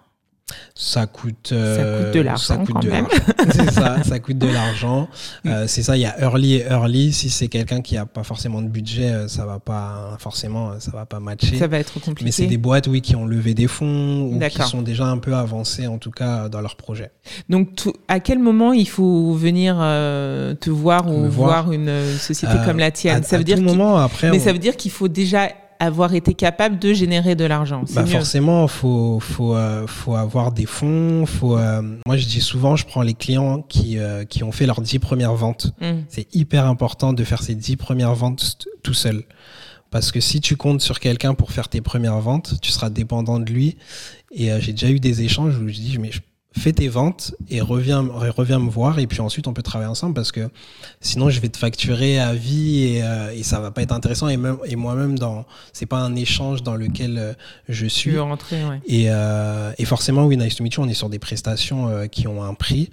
Ça coûte, euh, Ça coûte de l'argent, quand de même. l'argent. c'est ça, ça coûte de l'argent. Euh, c'est ça, il y a early et early. Si c'est quelqu'un qui a pas forcément de budget, euh, ça va pas forcément, euh, ça va pas matcher. Ça va être compliqué. Mais c'est des boîtes, oui, qui ont levé des fonds ou qui sont déjà un peu avancées, en tout cas, dans leur projet. Donc, à quel moment il faut venir euh, te voir ou voir, voir. une euh, société Euh, comme la tienne? à, Ça à veut dire tout moment, après, mais on- ça veut dire qu'il faut déjà avoir été capable de générer de l'argent. Bah forcément, faut faut euh, faut avoir des fonds. Faut euh, moi je dis souvent, je prends les clients qui euh, qui ont fait leurs dix premières ventes. Mm. C'est hyper important de faire ces dix premières ventes tout seul. Parce que si tu comptes sur quelqu'un pour faire tes premières ventes, tu seras dépendant de lui. Et euh, j'ai déjà eu des échanges où je dis, mais je- fais tes ventes et reviens, reviens me voir. Et puis ensuite, on peut travailler ensemble parce que sinon, je vais te facturer à vie et, euh, et ça va pas être intéressant. Et, même, et moi-même, dans, c'est pas un échange dans lequel euh, je suis. veux rentrer, ouais. Et, euh, et forcément, oui, Nice to Meet You, on est sur des prestations euh, qui ont un prix.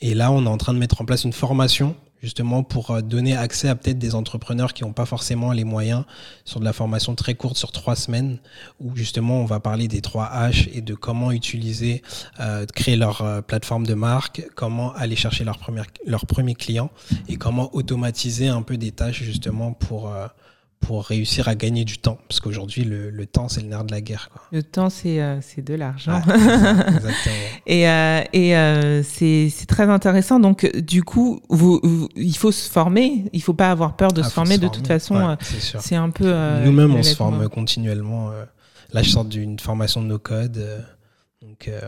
Et là, on est en train de mettre en place une formation justement pour euh, donner accès à peut-être des entrepreneurs qui n'ont pas forcément les moyens sur de la formation très courte sur trois semaines où justement on va parler des trois H et de comment utiliser, euh, créer leur euh, plateforme de marque, comment aller chercher leur, première, leur premier client et comment automatiser un peu des tâches justement pour, euh, pour réussir à gagner du temps. Parce qu'aujourd'hui, le, le temps, c'est le nerf de la guerre. Quoi. Le temps, c'est euh, de l'argent. Ouais, exactement. Et, euh, et euh, c'est très intéressant. Donc, du coup, vous, vous- il faut se former. Il faut pas avoir peur de Ah, se former. De toute façon, Ouais, euh, c'est un peu. euh, Nous-mêmes, on se forme continuellement. Là, je sors d'une formation de no code. euh, donc, ouais.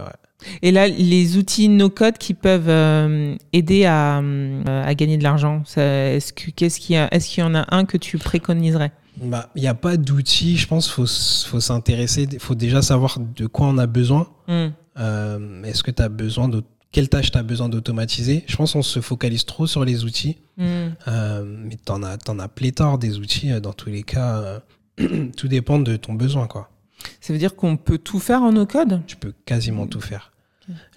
Et là, les outils no-code qui peuvent euh, aider à, euh, à gagner de l'argent, est-ce qu'il y, a- est-ce qu'il y en a un que tu préconiserais? Bah, il n'y a pas d'outils. Je pense qu'il faut, faut s'intéresser. Il faut déjà savoir de quoi on a besoin. Hmm. Euh, Est-ce que tu as besoin de. Quelle tâche tu as besoin d'automatiser? Je pense qu'on se focalise trop sur les outils. Hmm. Euh, mais tu en as, as pléthore des outils. Dans tous les cas, tout dépend de ton besoin. quoi. Ça veut dire qu'on peut tout faire en no-code Tu peux quasiment tout faire.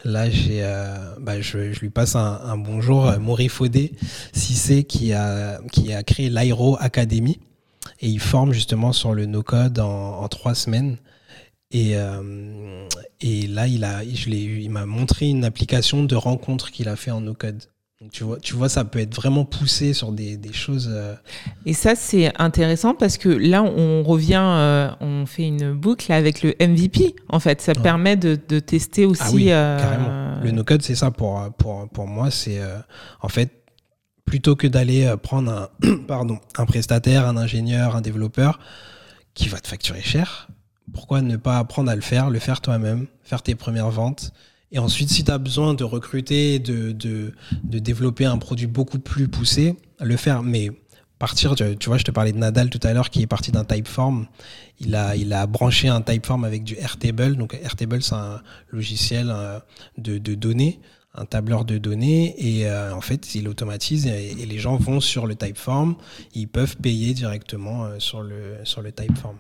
Là, j'ai, euh, bah, je, je lui passe un, un bonjour, euh, Maury Faudé, Cissé, qui a, qui a créé l'Airo Academy. Et il forme justement sur le no-code en, en trois semaines. Et, euh, et là, il, a, je il m'a montré une application de rencontre qu'il a fait en no-code. Donc, tu vois, tu vois, ça peut être vraiment poussé sur des, des choses. euh, Et ça, c'est intéressant parce que là, on revient, euh, on fait une boucle avec le MVP. En fait, ça Ouais. permet de, de tester aussi. Ah oui, euh, carrément. Le no-code, c'est ça pour, pour, pour moi. C'est euh, en fait, plutôt que d'aller prendre un, pardon, un prestataire, un ingénieur, un développeur qui va te facturer cher, pourquoi ne pas apprendre à le faire, le faire toi-même, faire tes premières ventes et ensuite, si tu as besoin de recruter, de, de, de développer un produit beaucoup plus poussé, le faire. Mais partir, tu, vois, je te parlais de Nadal tout à l'heure qui est parti d'un Typeform. Il a, il a branché un Typeform avec du Airtable. Donc Airtable, c'est un logiciel euh, de, de données, un tableur de données. Et euh, en fait, il automatise et, et les gens vont sur le Typeform. Ils peuvent payer directement euh, sur, le, sur le Typeform.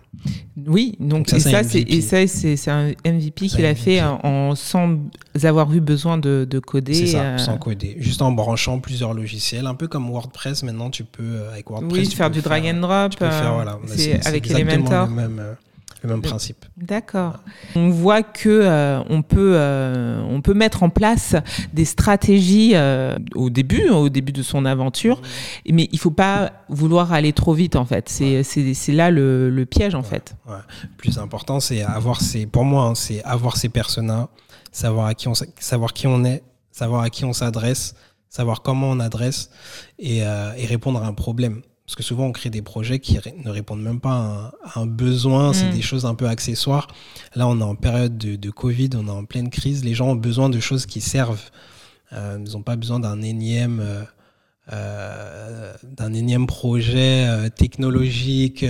Oui, donc, Donc ça, et c'est ça, un c'est MVP. et ça, c'est c'est un MVP qu'il a fait en, sans avoir eu besoin de, de coder. Ça, euh, sans coder. Juste en branchant plusieurs logiciels. Un peu comme WordPress, maintenant, tu peux, avec WordPress. oui, tu faire peux du drag and drop. Tu peux faire, voilà. c'est avec exactement Elementor. même, le même principe. D'accord. On voit que euh, on peut euh, on peut mettre en place des stratégies euh, au début au début de son aventure, mais il faut pas vouloir aller trop vite en fait. C'est c'est là le, le, piège en fait. Ouais. Plus important c'est avoir ces pour moi hein, c'est avoir ces personas, savoir à qui on savoir qui on est, savoir à qui on s'adresse, savoir comment on adresse et, et répondre à un problème. Parce que souvent, on crée des projets qui ne répondent même pas à un, besoin, c'est mm. des choses un peu accessoires. Là, on est en période de, Covid, on est en pleine crise. Les gens ont besoin de choses qui servent. Euh, ils n'ont pas besoin d'un énième, euh, euh, d'un énième projet technologique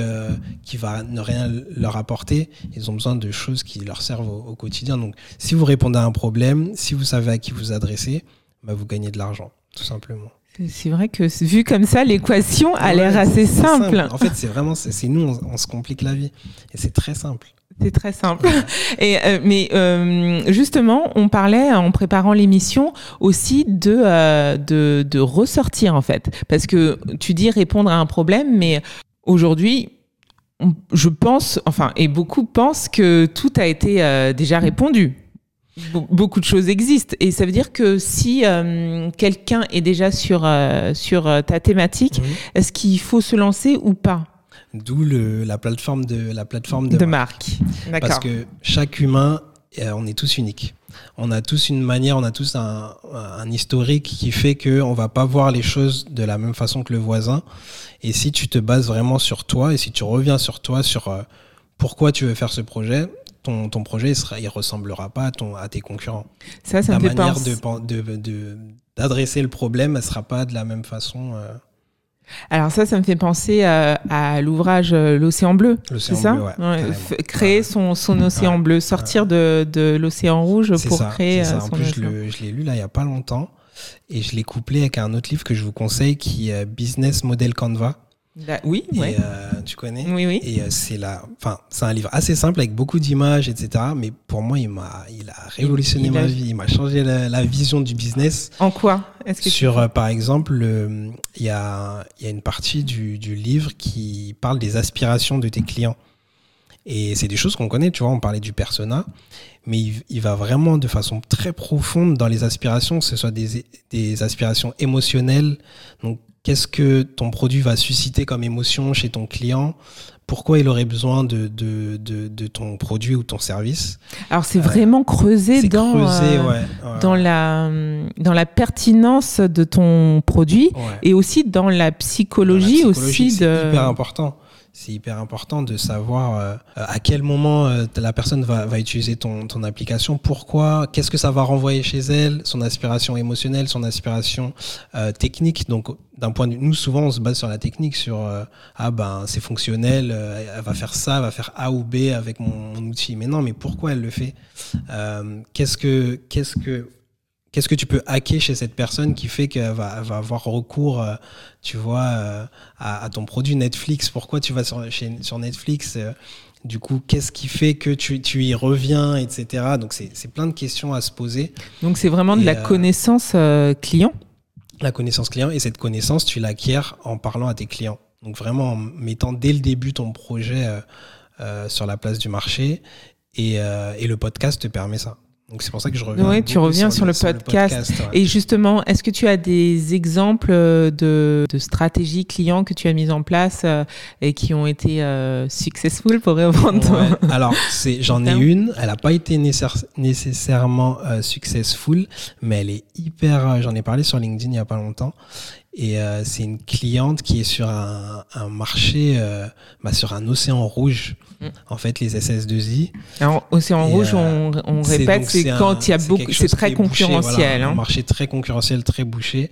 qui va ne rien leur apporter. Ils ont besoin de choses qui leur servent au, quotidien. Donc, si vous répondez à un problème, si vous savez à qui vous adressez, bah, vous gagnez de l'argent, tout simplement. C'est vrai que vu comme ça, l'équation a l'air assez simple. En fait, c'est vraiment, c'est nous, on, se complique la vie. Et c'est très simple. C'est très simple. Et euh, mais euh, justement, on parlait en préparant l'émission aussi de, euh, de, de ressortir en fait, parce que tu dis répondre à un problème, mais aujourd'hui, je pense, enfin, et beaucoup pensent que tout a été déjà répondu beaucoup de choses existent. Et ça veut dire que si euh, quelqu'un est déjà sur, euh, sur euh, ta thématique, est-ce qu'il faut se lancer ou pas? D'où la plateforme de, la plateforme de, marque. Parce que chaque humain, on est tous uniques. On a tous une manière, on a tous un, un historique qui fait qu'on ne va pas voir les choses de la même façon que le voisin. Et si tu te bases vraiment sur toi et si tu reviens sur toi, sur pourquoi tu veux faire ce projet, ton, projet il ne ressemblera pas à, ton, à tes concurrents. Ça, ça me manière d'adresser le problème, elle ne sera pas de la même façon. Euh. Alors ça, ça me fait penser euh, à l'ouvrage euh, L'océan bleu. C'est ça Créer son, son océan bleu, sortir de, de l'océan rouge pour créer ça. En plus, je l'ai lu là il n'y a pas longtemps et je l'ai couplé avec un autre livre que je vous conseille qui est Business Model Canva oui, euh, tu connais. Oui, oui. Et euh, c'est la, enfin, c'est un livre assez simple avec beaucoup d'images, etc. Mais pour moi, il m'a, il a révolutionné ma vie. Il m'a changé la, vision du business. En quoi Est-ce que sur, euh, par exemple, il y a, il y a une partie du, du livre qui parle des aspirations de tes clients. Et c'est des choses qu'on connaît, tu vois, on parlait du persona, mais il, il, va vraiment de façon très profonde dans les aspirations, que ce soit des, des aspirations émotionnelles, donc Qu'est-ce que ton produit va susciter comme émotion chez ton client? Pourquoi il aurait besoin de, de, de, ton produit ou ton service? Alors c'est vraiment creusé, dans, euh, dans, la, dans la pertinence de ton produit et aussi dans la psychologie, dans la psychologie aussi. C'est hyper important c'est hyper important de savoir euh, à quel moment euh, la personne va, va utiliser ton, ton, application, pourquoi, qu'est-ce que ça va renvoyer chez elle, son aspiration émotionnelle, son aspiration euh, technique. Donc, d'un point de vue, nous souvent on se base sur la technique, sur ah ben c'est fonctionnel, elle va faire ça, elle va faire A ou B avec mon, mon outil. Mais non, mais pourquoi elle le fait? Qu'est-ce que qu'est-ce que Qu'est-ce que tu peux hacker chez cette personne qui fait qu'elle va, avoir recours, euh, tu vois, euh, à, ton produit Netflix? Pourquoi tu vas sur, sur Netflix euh, Du coup, qu'est-ce qui fait que tu, y reviens, etc. Donc, c'est plein de questions à se poser. Donc, c'est vraiment de la connaissance client? La connaissance client. Et cette connaissance, tu l'acquiers en parlant à tes clients. Donc, vraiment en mettant dès le début ton projet sur la place du marché. et le podcast te permet ça. Donc c'est pour ça que je reviens. Oui, tu reviens sur, le, podcast. Et justement, est-ce que tu as des exemples de, de, stratégies clients que tu as mises en place euh, et qui ont été euh, successful pour répondre ouais. Alors, j'en ai une. Elle n'a pas été nécessairement euh, successful, mais elle est hyper. Euh, j'en ai parlé sur LinkedIn il n'y a pas longtemps. Et euh, c'est une cliente qui est sur un, un marché, euh, bah, sur un océan rouge. Mm. En fait, les SS2I. Alors, océan rouge, on, on répète, c'est quand il y a beaucoup, c'est très concurrentiel. Un hein. marché très concurrentiel, très bouché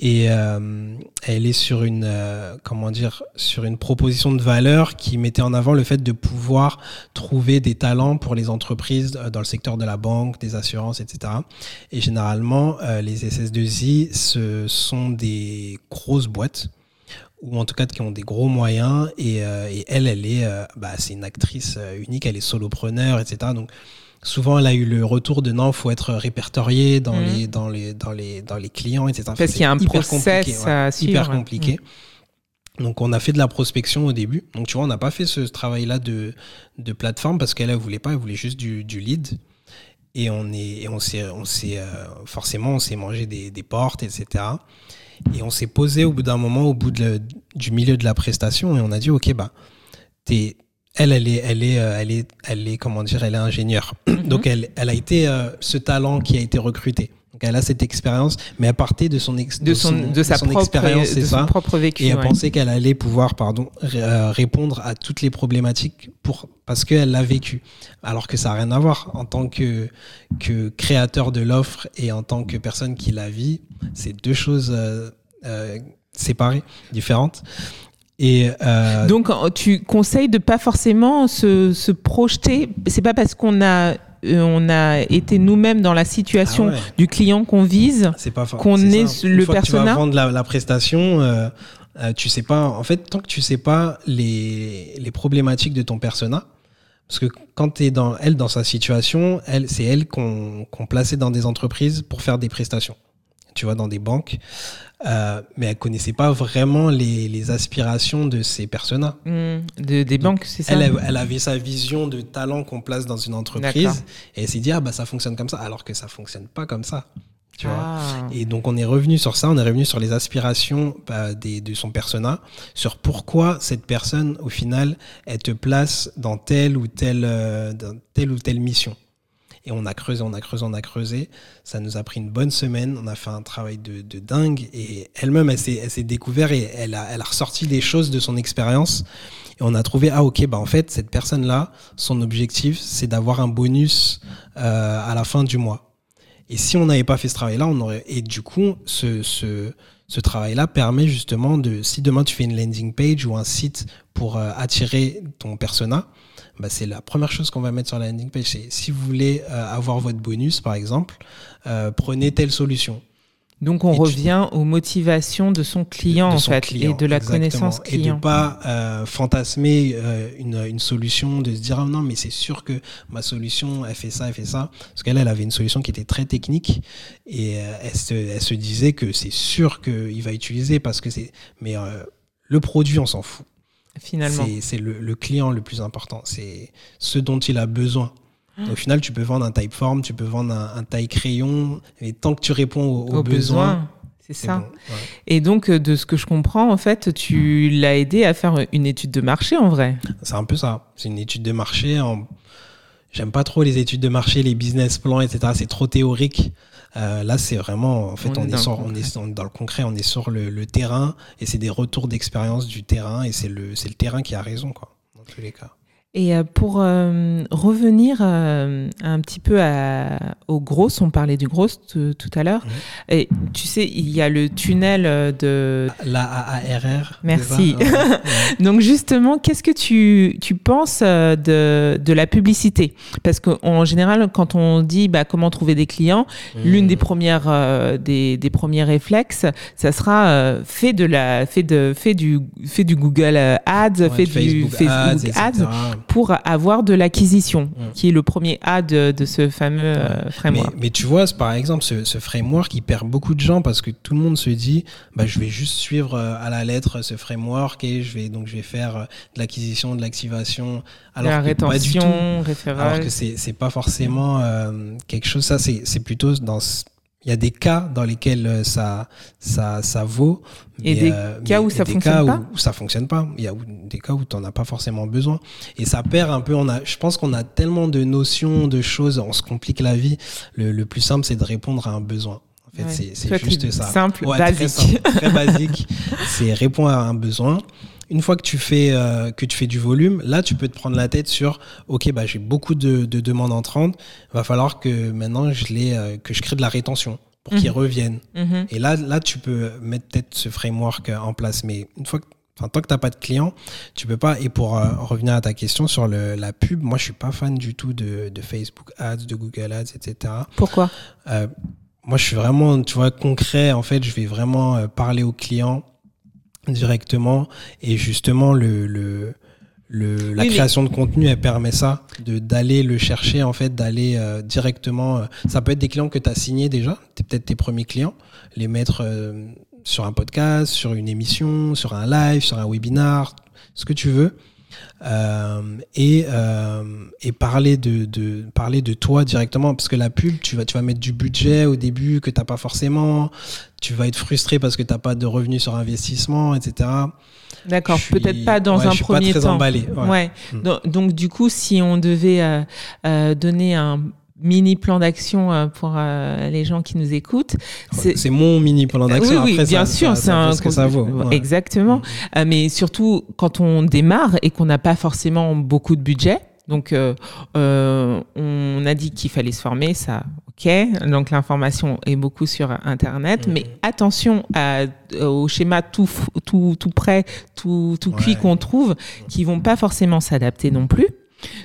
et euh, elle est sur une euh, comment dire sur une proposition de valeur qui mettait en avant le fait de pouvoir trouver des talents pour les entreprises euh, dans le secteur de la banque, des assurances, etc. Et généralement, les SS2I ce sont des grosses boîtes ou en tout cas qui ont des gros moyens et, et elle, elle est bah, c'est une actrice unique, elle est solopreneur, etc. Donc Souvent, elle a eu le retour de non, il faut être répertorié dans, mmh. les, dans, les, dans, les, dans les clients, etc. Parce qu'il y a un process compliqué, hyper compliqué. Mmh. Donc on a fait de la prospection au début. Donc tu vois, on n'a pas fait ce travail-là de, de plateforme parce qu'elle ne voulait pas, elle voulait juste du, du lead. Et on est, et on s'est, on s'est euh, forcément, on s'est mangé des, des, portes, etc. Et on s'est posé au bout d'un moment, au bout de, du milieu de la prestation, et on a dit, ok, bah, t'es, elle, elle est, elle est, euh, elle est, elle est, comment dire, elle est ingénieure. Mm-hmm. Donc elle, elle a été euh, ce talent qui a été recruté. Donc elle a cette expérience, mais elle partait de son, ex, de, son, de, sa son expérience, c'est ça? propre vécu. Et elle ouais. pensait qu'elle allait pouvoir, pardon, euh, répondre à toutes les problématiques pour parce qu'elle l'a vécu. Alors que ça n'a rien à voir en tant que que créateur de l'offre et en tant que personne qui la vit, c'est deux choses euh, euh, séparées, différentes. Et euh... Donc, tu conseilles de pas forcément se, se projeter. C'est pas parce qu'on a on a été nous-mêmes dans la situation ah ouais. du client qu'on vise, qu'on est, est le persona. Tu vas vendre la, la prestation, euh, euh, tu sais pas. En fait, tant que tu sais pas les, les problématiques de ton persona, parce que quand tu es dans elle dans sa situation, elle c'est elle qu'on qu plaçait dans des entreprises pour faire des prestations. Tu vois, dans des banques. Euh, mais elle connaissait pas vraiment les, les aspirations de ces personas. Mmh, de, des banques, c'est ça elle, elle, avait sa vision de talent qu'on place dans une entreprise et elle s'est dit ah bah ça fonctionne comme ça alors que ça fonctionne pas comme ça. Tu ah. vois et donc on est revenu sur ça, on est revenu sur les aspirations bah, des, de son persona, sur pourquoi cette personne au final elle te place dans telle ou telle, euh, dans telle ou telle mission. Et on a creusé, on a creusé, on a creusé. Ça nous a pris une bonne semaine. On a fait un travail de, de dingue. Et elle-même, elle s'est découverte et elle a, elle a ressorti des choses de son expérience. Et on a trouvé, ah ok, bah en fait, cette personne-là, son objectif, c'est d'avoir un bonus euh, à la fin du mois. Et si on n'avait pas fait ce travail-là, on aurait. Et du coup, ce, ce travail-là permet justement de, si demain tu fais une landing page ou un site pour euh, attirer ton persona, bah, c'est la première chose qu'on va mettre sur la landing page. C'est si vous voulez euh, avoir votre bonus, par exemple, euh, prenez telle solution. Donc on et revient tu... aux motivations de son client de, de son en fait client, et de la exactement. connaissance client. Et de pas euh, fantasmer euh, une, une, solution, de se dire ah non mais c'est sûr que ma solution elle fait ça, elle fait ça. Parce qu'elle elle avait une solution qui était très technique et euh, elle, se, elle se disait que c'est sûr qu'il va utiliser parce que c'est mais euh, le produit on s'en fout. Finalement. C'est le, le, client le plus important. C'est ce dont il a besoin. Au final, tu peux vendre un typeform, tu peux vendre un, un taille crayon, et tant que tu réponds aux, aux, aux besoins, besoins c'est ça. Bon, ouais. Et donc, de ce que je comprends, en fait, tu l'as aidé à faire une étude de marché en vrai. C'est un peu ça. C'est une étude de marché. En... J'aime pas trop les études de marché, les business plans, etc. C'est trop théorique. Euh, là, c'est vraiment, en fait, on, on est, sur, on est dans le concret, on est sur le, le terrain et c'est des retours d'expérience du terrain et c'est le, c'est le terrain qui a raison, quoi, dans tous les cas. Et euh, pour euh, revenir euh, un petit peu à, au gros, on parlait du gros tout à l'heure. Mmh. Et tu sais, il y a le tunnel de la AARR. Merci. Ouais. Donc justement, qu'est-ce que tu, tu penses de, de la publicité? Parce qu'en général, quand on dit bah, comment trouver des clients, mmh. l'une des premières euh, des, des premiers réflexes, ça sera euh, fait de la fait de fait du fait du Google Ads, ouais, fait du Facebook Ads, Ads pour avoir de l'acquisition, mmh. qui est le premier A de, de ce fameux euh, framework. Mais, mais, tu vois, par exemple, ce, ce, framework, il perd beaucoup de gens parce que tout le monde se dit, bah, je vais juste suivre euh, à la lettre ce framework et je vais donc je vais faire euh, de l'acquisition, de l'activation. Alors la rétention, pas du tout. Référence. Alors que c'est pas forcément euh, quelque chose. Ça, c'est c'est plutôt dans il y a des cas dans lesquels euh, ça, ça, ça vaut. Et des euh, cas où ça fonctionne pas où, où ça fonctionne pas. Il y a des cas où tu n'en as pas forcément besoin. Et ça perd un peu. On a, je pense qu'on a tellement de notions, de choses, on se complique la vie. Le, le plus simple, c'est de répondre à un besoin. En fait, ouais. c'est juste ça. Simple, ouais, basique. Très, simple, très basique. c'est répondre à un besoin une fois que tu fais euh, que tu fais du volume, là tu peux te prendre la tête sur ok bah j'ai beaucoup de, de, demandes entrantes, va falloir que maintenant je les euh, que je crée de la rétention pour mmh. qu'ils reviennent. Mmh. Et là là tu peux mettre peut-être ce framework en place, mais une fois que Enfin, tant que tu n'as pas de clients, tu peux pas. Et pour euh, revenir à ta question sur le, la pub, moi, je suis pas fan du tout de, de Facebook Ads, de Google Ads, etc. Pourquoi? Euh, Moi, je suis vraiment, tu vois, concret. En fait, je vais vraiment euh, parler aux clients directement. Et justement, le, le, le la oui, création mais... de contenu, elle permet ça, de d'aller le chercher, en fait, d'aller euh, directement. Euh, ça peut être des clients que tu as signés déjà, peut-être tes premiers clients, les mettre euh, sur un podcast, sur une émission, sur un live, sur un webinar, ce que tu veux. Et, et parler de, de, parler de toi directement parce que la pub tu vas tu vas mettre du budget au début que t'as pas forcément tu vas être frustré parce que t'as pas de revenus sur investissement etc D'accord, suis- peut-être pas dans ouais, un je suis premier pas très temps. emballé ouais. Ouais. Mm. Donc, donc, du coup, si on devait euh, euh, donner un mini plan d'action euh, pour euh, les gens qui nous écoutent, c'est mon mini plan d'action oui, oui, Après, bien ça- sûr, c'est un ce que ça vaut ouais. exactement. Euh, mais surtout quand on démarre et qu'on n'a pas forcément beaucoup de budget. Donc, euh, on a dit qu'il fallait se former, ça. Donc, l'information est beaucoup sur Internet, mais attention à, au schéma tout, f- tout, tout prêt, tout, tout cuit qu'on trouve, qui vont pas forcément s'adapter non plus.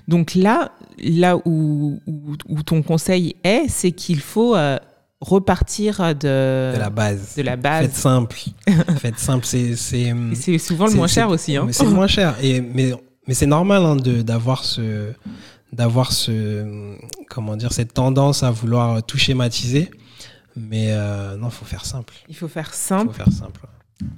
Donc là, là où, où, où ton conseil est, c'est qu'il faut euh, repartir de, de la base de la base. faites simple faites simple c'est c'est souvent le moins cher aussi. Hein. c'est le moins cher et mais mais c'est normal hein, de d'avoir ce d'avoir ce comment dire cette tendance à vouloir tout schématiser mais euh, non faut faire simple. Il faut faire faut simple, faire simple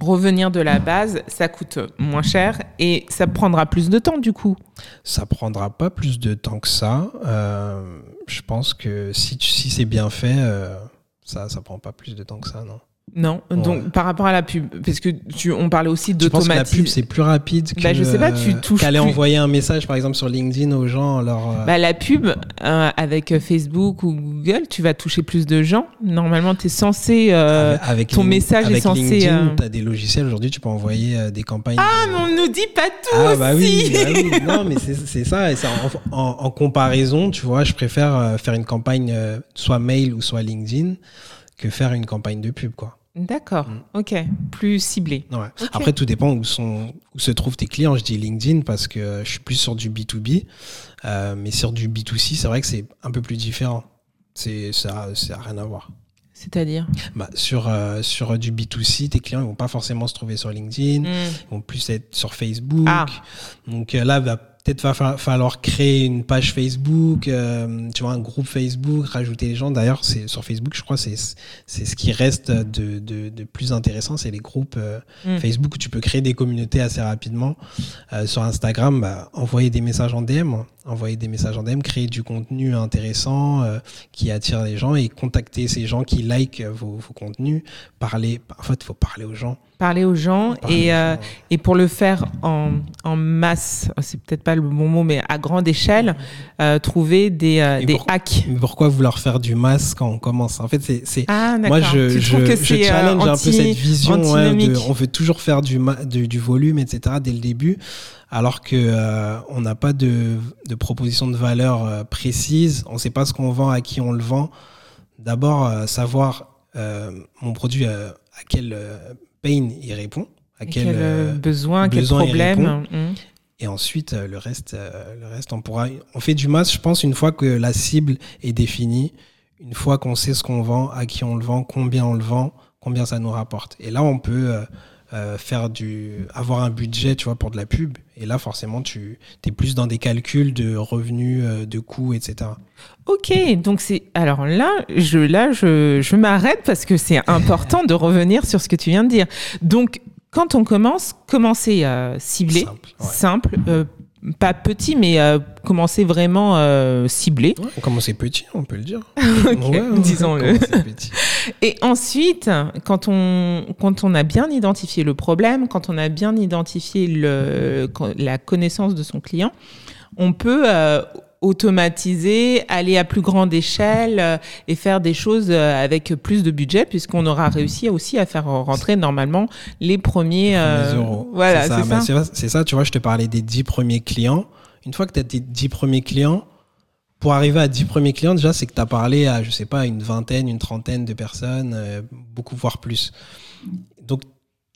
revenir de la base, ça coûte moins cher et ça prendra plus de temps du coup. ça prendra pas plus de temps que ça. Euh, je pense que si tu- si c'est bien fait euh, ça ça prend pas plus de temps que ça non Non, donc par rapport à la pub, parce que tu, on parlait aussi que la pub c'est plus rapide que Bah, je sais pas, tu euh, touches qu'aller plus. envoyer un message par exemple sur LinkedIn aux gens leur Bah, la pub, euh, avec euh, Facebook ou Google, tu vas toucher plus de gens. Normalement, tu es censé. euh, Avec- avec ton message est avec censé, LinkedIn, euh, tu as des logiciels aujourd'hui, tu peux envoyer des campagnes. Ah, mais on nous dit pas tout Ah, aussi bah oui, bah oui. non, mais c'est ça. Et ça en, en- en comparaison, tu vois, je préfère faire une campagne soit mail ou soit LinkedIn que faire une campagne de pub, quoi. D'accord, Mm. ok. Plus ciblé. Ouais. Après, tout dépend où, sont, où se trouvent tes clients. Je dis LinkedIn parce que je suis plus sur du B2B, euh, mais sur du B2C, c'est vrai que c'est un peu plus différent. C'est ça, ça a rien à voir. C'est-à-dire? Bah, sur, euh, sur du B2C, tes clients ils vont pas forcément se trouver sur LinkedIn. Mm. Ils vont plus être sur Facebook. Ah. Donc euh, là, va peut-être va fa- falloir créer une page Facebook, euh, tu vois, un groupe Facebook, rajouter les gens. D'ailleurs, c'est sur Facebook, je crois, c'est c'est ce qui reste de, de, de plus intéressant, c'est les groupes euh, Mm. Facebook où tu peux créer des communautés assez rapidement. Euh, sur Instagram, bah, envoyer des messages en DM, envoyer des messages en DM, créer du contenu intéressant qui attire les gens et contacter ces gens qui likent vos, vos contenus. Parler, en fait, il faut parler aux gens. Parler aux gens Parler et, euh, et pour le faire en, en masse, c'est peut-être pas le bon mot, mais à grande échelle, euh, trouver des, euh, des pour- hacks. Pourquoi vouloir faire du masse quand on commence? En fait, c'est Ah, moi je, je, que je c'est euh, challenge un peu cette vision ouais, de, antinomique on veut toujours faire du, du, du volume, etc. dès le début, alors que on n'a pas de, de proposition de valeur précise, on ne sait pas ce qu'on vend, à qui on le vend. D'abord, savoir mon produit à quel pain il répond, à Et quel, quel euh, euh, besoin, quel besoin il problème. répond. Mm. et ensuite, euh, le reste, le reste, on pourra. On fait du masse, je pense, une fois que la cible est définie, une fois qu'on sait ce qu'on vend, à qui on le vend, combien on le vend, combien ça nous rapporte. Et là, on peut faire du, avoir un budget, tu vois, pour de la pub. Et là, forcément, tu es plus dans des calculs de revenus, euh, de coûts, etc. Ok, donc c'est alors là, je là je, je m'arrête parce que c'est important de revenir sur ce que tu viens de dire. Donc quand on commence, commencer euh, ciblé, Simple, ouais. simple, euh, pas petit, mais euh, commencer vraiment euh, ciblé. Ouais, on commence petit, on peut le dire. Ouais, disons-le. Et ensuite, quand on, quand on a bien identifié le problème, quand on a bien identifié le, la connaissance de son client, on peut euh, automatiser, aller à plus grande échelle euh, et faire des choses euh, avec plus de budget, puisqu'on aura réussi aussi à faire rentrer normalement les premiers, euh, premiers euros. Voilà, c'est ça. c'est ça. tu vois, je te parlais des 10 premiers clients. Une fois que tu as tes 10 premiers clients, pour arriver à 10 premiers clients, déjà, c'est que tu as parlé à, je sais pas, une vingtaine, une trentaine de personnes, euh, beaucoup, voire plus. Donc,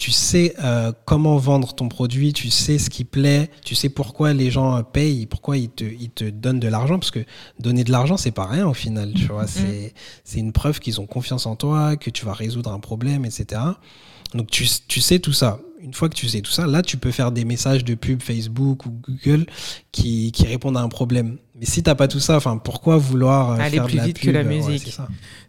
tu sais euh, comment vendre ton produit, tu sais ce qui plaît, tu sais pourquoi les gens euh, payent, pourquoi ils te, ils te donnent de l'argent, parce que donner de l'argent, c'est pas rien au final, tu vois. C'est c'est une preuve qu'ils ont confiance en toi, que tu vas résoudre un problème, etc. Donc tu, tu sais tout ça. Une fois que tu sais tout ça, là tu peux faire des messages de pub Facebook ou Google qui, qui répondent à un problème. Mais si t'as pas tout ça, enfin, pourquoi vouloir euh, Aller faire plus de la vite que la? Musique.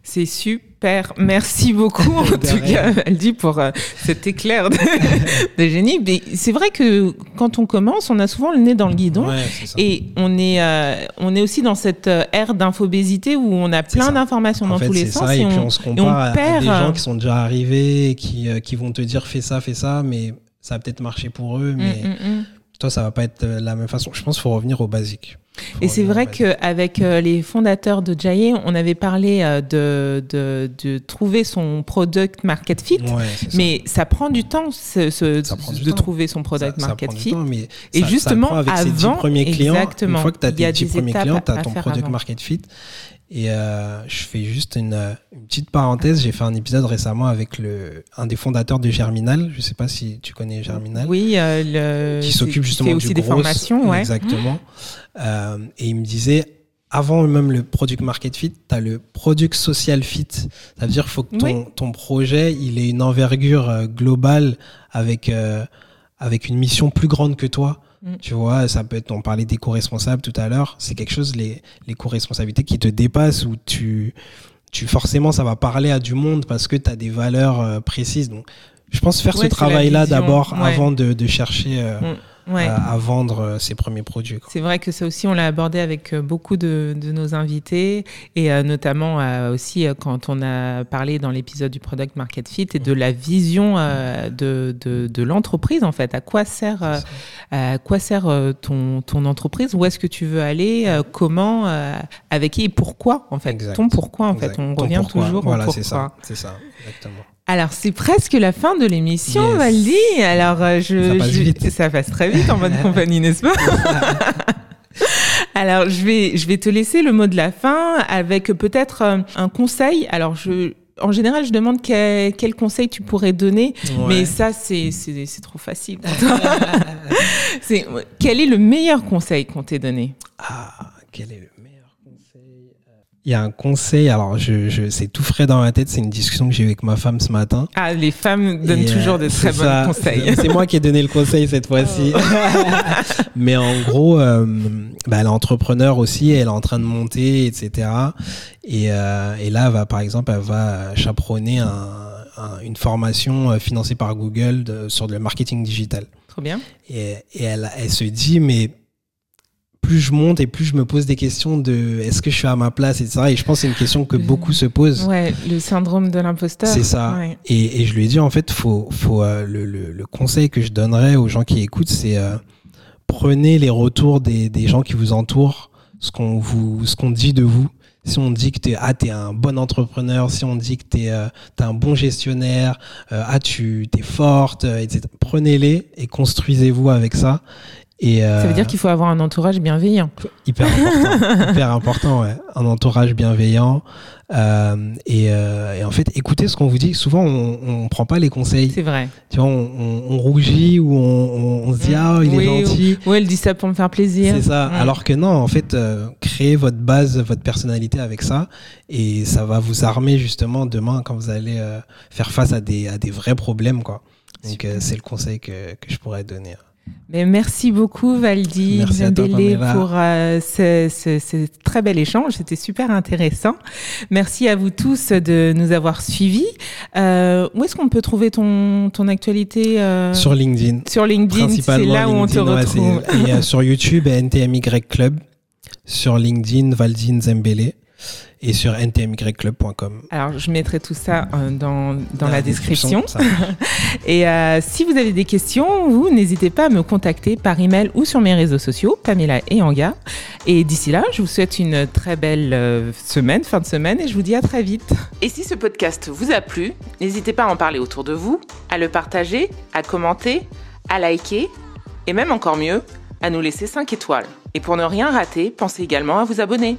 c'est super. Merci beaucoup, en tout cas, Valdi, pour euh, cet éclair de, de génie. Mais c'est vrai que quand on commence, on a souvent le nez dans le guidon. Ouais. Et on est, euh, on est aussi dans cette euh, ère d'infobésité où on a plein d'informations dans fait, tous les sens. ça, et, puis on- on se compare à perd, des gens qui sont déjà arrivés, et qui, euh, qui vont te dire fais ça, fais ça, mais ça va peut-être marcher pour eux, mais Mm, mm, mm. Toi, ça va pas être euh, la même façon. Je pense qu'il faut revenir au basique. Et c'est vrai qu'avec euh, les fondateurs de Jaye, on avait parlé euh, de, de, de trouver son product market fit. Ouais, c'est ça. Mais ça prend du temps ce- ce- Ça prend du de temps. trouver son product Ça- market fit. temps, mais Et justement, prend avec ses dix avant, premiers clients, une fois que tu as tes dix des premiers étapes clients, tu as ton product avant. market fit. Et euh, je fais juste une, euh, une petite parenthèse. J'ai fait un épisode récemment avec le, un des fondateurs de Germinal. Je sais pas si tu connais Germinal. Oui, euh, le, qui s'occupe justement aussi du des gros, formations. Ouais. Exactement. Euh, et il me disait, avant même le product market fit, tu as le product social fit. Ça veut dire qu'il faut que ton, Oui. ton projet il ait une envergure euh, globale avec, euh, avec une mission plus grande que toi. Mm. Tu vois, ça peut être, on parlait d'éco-responsable tout à l'heure, c'est quelque chose, les, les co-responsabilités qui te dépassent où tu, tu, forcément, ça va parler à du monde parce que tu as des valeurs euh, précises. Donc, je pense faire Ouais, ce travail-là d'abord ouais. avant de, de chercher euh, Ouais. à, à vendre euh, ses premiers produits. C'est vrai que ça aussi, on l'a abordé avec euh, beaucoup de, de nos invités et euh, notamment euh, aussi euh, quand on a parlé dans l'épisode du Product Market Fit et de la vision euh, de, de, de l'entreprise en fait. À quoi sert, euh, à quoi sert ton, ton entreprise? Où est-ce que tu veux aller? Comment euh, Avec qui Et pourquoi en fait? Exact. Ton pourquoi en fait? On Ton revient pourquoi. toujours Voilà, au c'est pourquoi. ça. C'est ça, exactement. Alors, c'est presque la fin de l'émission, Yes. Valdi. Alors, euh, je, Ça passe je- vite. ça passe très vite en bonne compagnie, n'est-ce pas? Alors, je vais, je vais te laisser le mot de la fin avec peut-être euh, un conseil. Alors, je, en général, je demande quel, quel conseil tu pourrais donner, mais ça, c'est, c'est, c'est trop facile. c'est, quel est le meilleur conseil qu'on t'ait donné? Ah, quel est le Il y a un conseil, alors je, je, c'est tout frais dans ma tête, c'est une discussion que j'ai eue avec ma femme ce matin. Ah, les femmes donnent Et, euh, toujours de très bons conseils. C'est moi qui ai donné le conseil cette fois-ci. Mais en gros, euh, bah, elle est entrepreneur aussi, elle est en train de monter, etc. Et, euh, et là, elle va, par exemple, elle va chaperonner un, un- une formation euh, financée par Google de- sur le marketing digital. Trop bien. Et, et elle, elle se dit, mais plus je monte et plus je me pose des questions de est-ce que je suis à ma place, etc. Et je pense que c'est une question que beaucoup se posent. Ouais, le syndrome de l'imposteur. C'est ça. Ouais. Et, et je lui ai dit, en fait, faut, faut, euh, le, le, le conseil que je donnerais aux gens qui écoutent, c'est euh, prenez les retours des, des gens qui vous entourent, ce qu'on vous, ce qu'on dit de vous. Si on dit que tu es, ah, t'es un bon entrepreneur, si on dit que tu es, un bon gestionnaire, euh, ah, tu es forte, euh, etc. Prenez-les et construisez-vous avec ça. Et, Ça euh, veut dire qu'il faut avoir un entourage bienveillant. Hyper important, hyper important, ouais. Un entourage bienveillant. Euh, et, euh, et en fait, écoutez ce qu'on vous dit. Souvent, on ne prend pas les conseils. C'est vrai. Tu vois, on, on- on rougit ou on, on- on se dit, ah, il Oui, est gentil. Ouais, elle dit ça pour me faire plaisir. C'est ça. Alors que non, en fait, euh, créez votre base, votre personnalité avec ça. Et ça va vous armer justement demain quand vous allez euh, faire face à des, à des vrais problèmes. Quoi. Donc, euh, c'est le conseil que, que je pourrais donner. Mais merci beaucoup, Valdi Pamela. pour euh, ce, ce- ce très bel échange. C'était super intéressant. Merci à vous tous de nous avoir suivis. Euh, où est-ce qu'on peut trouver ton, ton actualité euh, Sur LinkedIn. sur LinkedIn, c'est là où on te ouais, retrouve. et euh, sur YouTube, NTMY Club. Sur LinkedIn, Valdine Zembele. Et sur ntmyclub.com. Alors, je mettrai tout ça euh, dans, dans la description. Et euh, si vous avez des questions, vous n'hésitez pas à me contacter par email ou sur mes réseaux sociaux, Pamela et Anga. Et d'ici là, je vous souhaite une très belle euh, semaine, fin de semaine, et je vous dis à très vite. Et si ce podcast vous a plu, n'hésitez pas à en parler autour de vous, à le partager, à commenter, à liker, et même encore mieux, à nous laisser 5 étoiles. Et pour ne rien rater, pensez également à vous abonner.